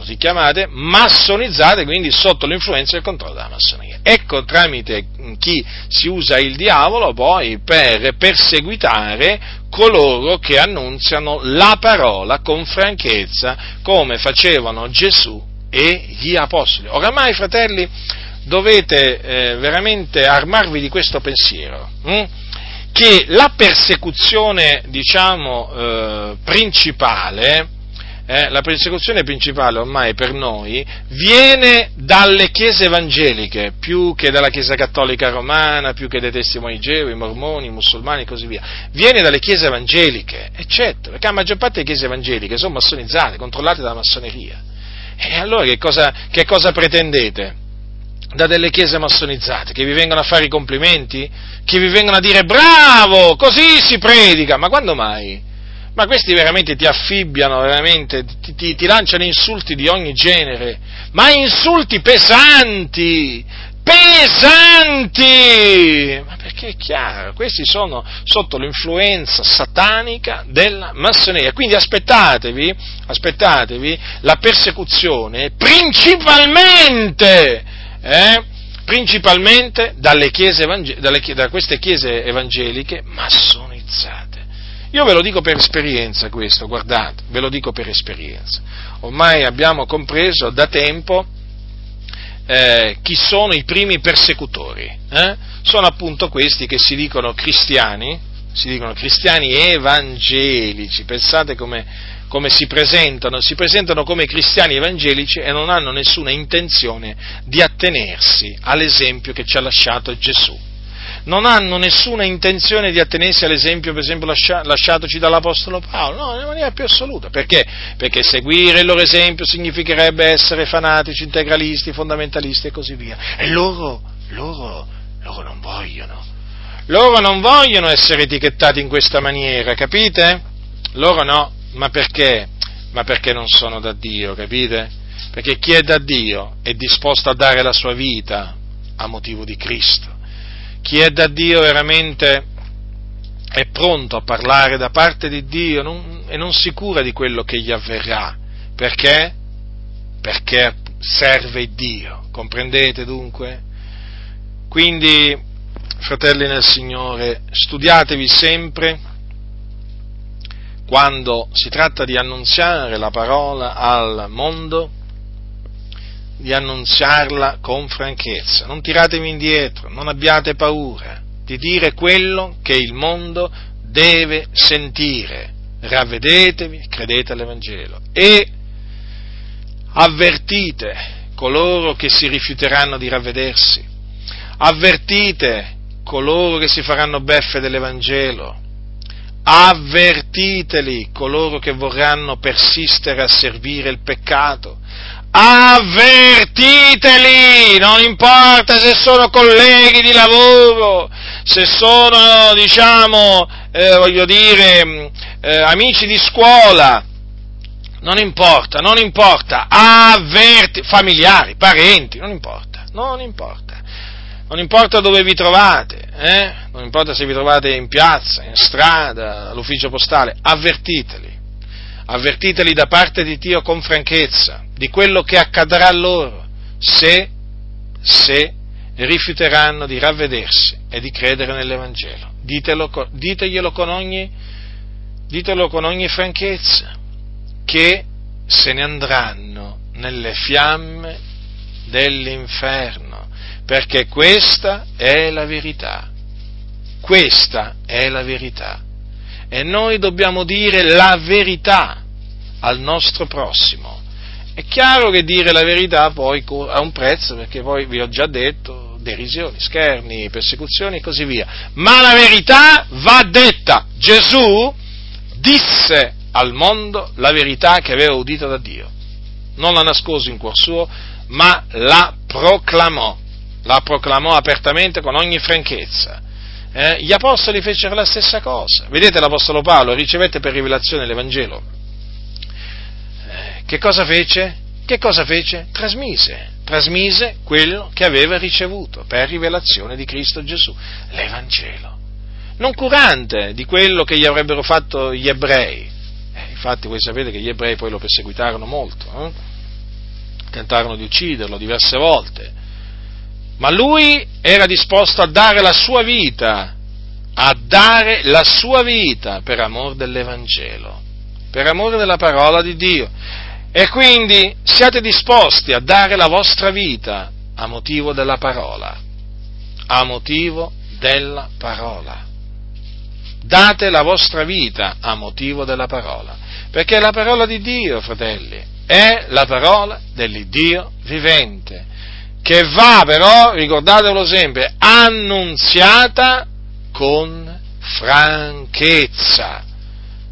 [SPEAKER 1] così chiamate, massonizzate, quindi sotto l'influenza e il controllo della massoneria. Ecco tramite chi si usa il diavolo poi per perseguitare coloro che annunziano la parola con franchezza, come facevano Gesù e gli apostoli. Oramai, fratelli, dovete eh, veramente armarvi di questo pensiero. Hm? che la persecuzione, diciamo, eh, principale eh, la persecuzione principale ormai per noi viene dalle chiese evangeliche, più che dalla chiesa cattolica romana, più che dai testimoni Geo, i mormoni, i musulmani e così via. Viene dalle chiese evangeliche, eccetera, perché la maggior parte delle chiese evangeliche sono massonizzate, controllate dalla massoneria. E allora che cosa, che cosa pretendete? da delle chiese massonizzate, che vi vengono a fare i complimenti, che vi vengono a dire bravo, così si predica, ma quando mai? Ma questi veramente ti affibbiano, veramente, ti, ti, ti lanciano insulti di ogni genere, ma insulti pesanti, pesanti! Ma perché è chiaro, questi sono sotto l'influenza satanica della massoneria. Quindi aspettatevi, aspettatevi la persecuzione principalmente, eh, principalmente dalle chiese, dalle, da queste chiese evangeliche massonizzate. Io ve lo dico per esperienza questo, guardate, ve lo dico per esperienza. Ormai abbiamo compreso da tempo eh, chi sono i primi persecutori. Eh? Sono appunto questi che si dicono cristiani, si dicono cristiani evangelici. Pensate come, come si presentano, si presentano come cristiani evangelici e non hanno nessuna intenzione di attenersi all'esempio che ci ha lasciato Gesù non hanno nessuna intenzione di attenersi all'esempio, per esempio, lasciatoci dall'Apostolo Paolo, no, in maniera più assoluta. Perché? Perché seguire il loro esempio significherebbe essere fanatici, integralisti, fondamentalisti e così via. E loro, loro, loro non vogliono. Loro non vogliono essere etichettati in questa maniera, capite? Loro no, ma perché? Ma perché non sono da Dio, capite? Perché chi è da Dio è disposto a dare la sua vita a motivo di Cristo chi è da Dio veramente è pronto a parlare da parte di Dio non, e non si cura di quello che gli avverrà. Perché? Perché serve Dio, comprendete dunque? Quindi, fratelli nel Signore, studiatevi sempre quando si tratta di annunziare la parola al mondo, di annunziarla con franchezza. Non tiratevi indietro, non abbiate paura di dire quello che il mondo deve sentire. Ravvedetevi, credete all'Evangelo e avvertite coloro che si rifiuteranno di ravvedersi, avvertite coloro che si faranno beffe dell'Evangelo, avvertiteli coloro che vorranno persistere a servire il peccato, avvertiteli, non importa se sono colleghi di lavoro, se sono, diciamo, eh, voglio dire, eh, amici di scuola, non importa, non importa, avverti, familiari, parenti, non importa, non importa. Non importa dove vi trovate, eh? non importa se vi trovate in piazza, in strada, all'ufficio postale, avvertiteli avvertiteli da parte di Dio con franchezza di quello che accadrà loro se, se rifiuteranno di ravvedersi e di credere nell'Evangelo. Ditelo, diteglielo, con ogni, ditelo con ogni franchezza, che se ne andranno nelle fiamme dell'inferno, perché questa è la verità. Questa è la verità. E noi dobbiamo dire la verità al nostro prossimo. È chiaro che dire la verità poi ha un prezzo, perché poi vi ho già detto, derisioni, scherni, persecuzioni e così via. Ma la verità va detta. Gesù disse al mondo la verità che aveva udito da Dio. Non la nascose in cuor suo, ma la proclamò. La proclamò apertamente con ogni franchezza. Eh, gli apostoli fecero la stessa cosa. Vedete l'apostolo Paolo ricevette per rivelazione l'Evangelo. Eh, che cosa fece? Che cosa fece? Trasmise, trasmise quello che aveva ricevuto per rivelazione di Cristo Gesù, l'Evangelo. Non curante di quello che gli avrebbero fatto gli ebrei. Eh, infatti voi sapete che gli ebrei poi lo perseguitarono molto, eh? tentarono di ucciderlo diverse volte ma lui era disposto a dare la sua vita, a dare la sua vita per amore dell'Evangelo, per amore della parola di Dio. E quindi siate disposti a dare la vostra vita a motivo della parola, a motivo della parola. Date la vostra vita a motivo della parola, perché la parola di Dio, fratelli, è la parola dell'Iddio vivente che va però, ricordatevelo sempre, annunziata con franchezza.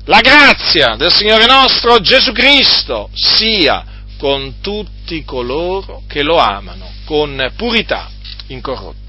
[SPEAKER 1] La grazia del Signore nostro Gesù Cristo sia con tutti coloro che lo amano con purità incorrotta.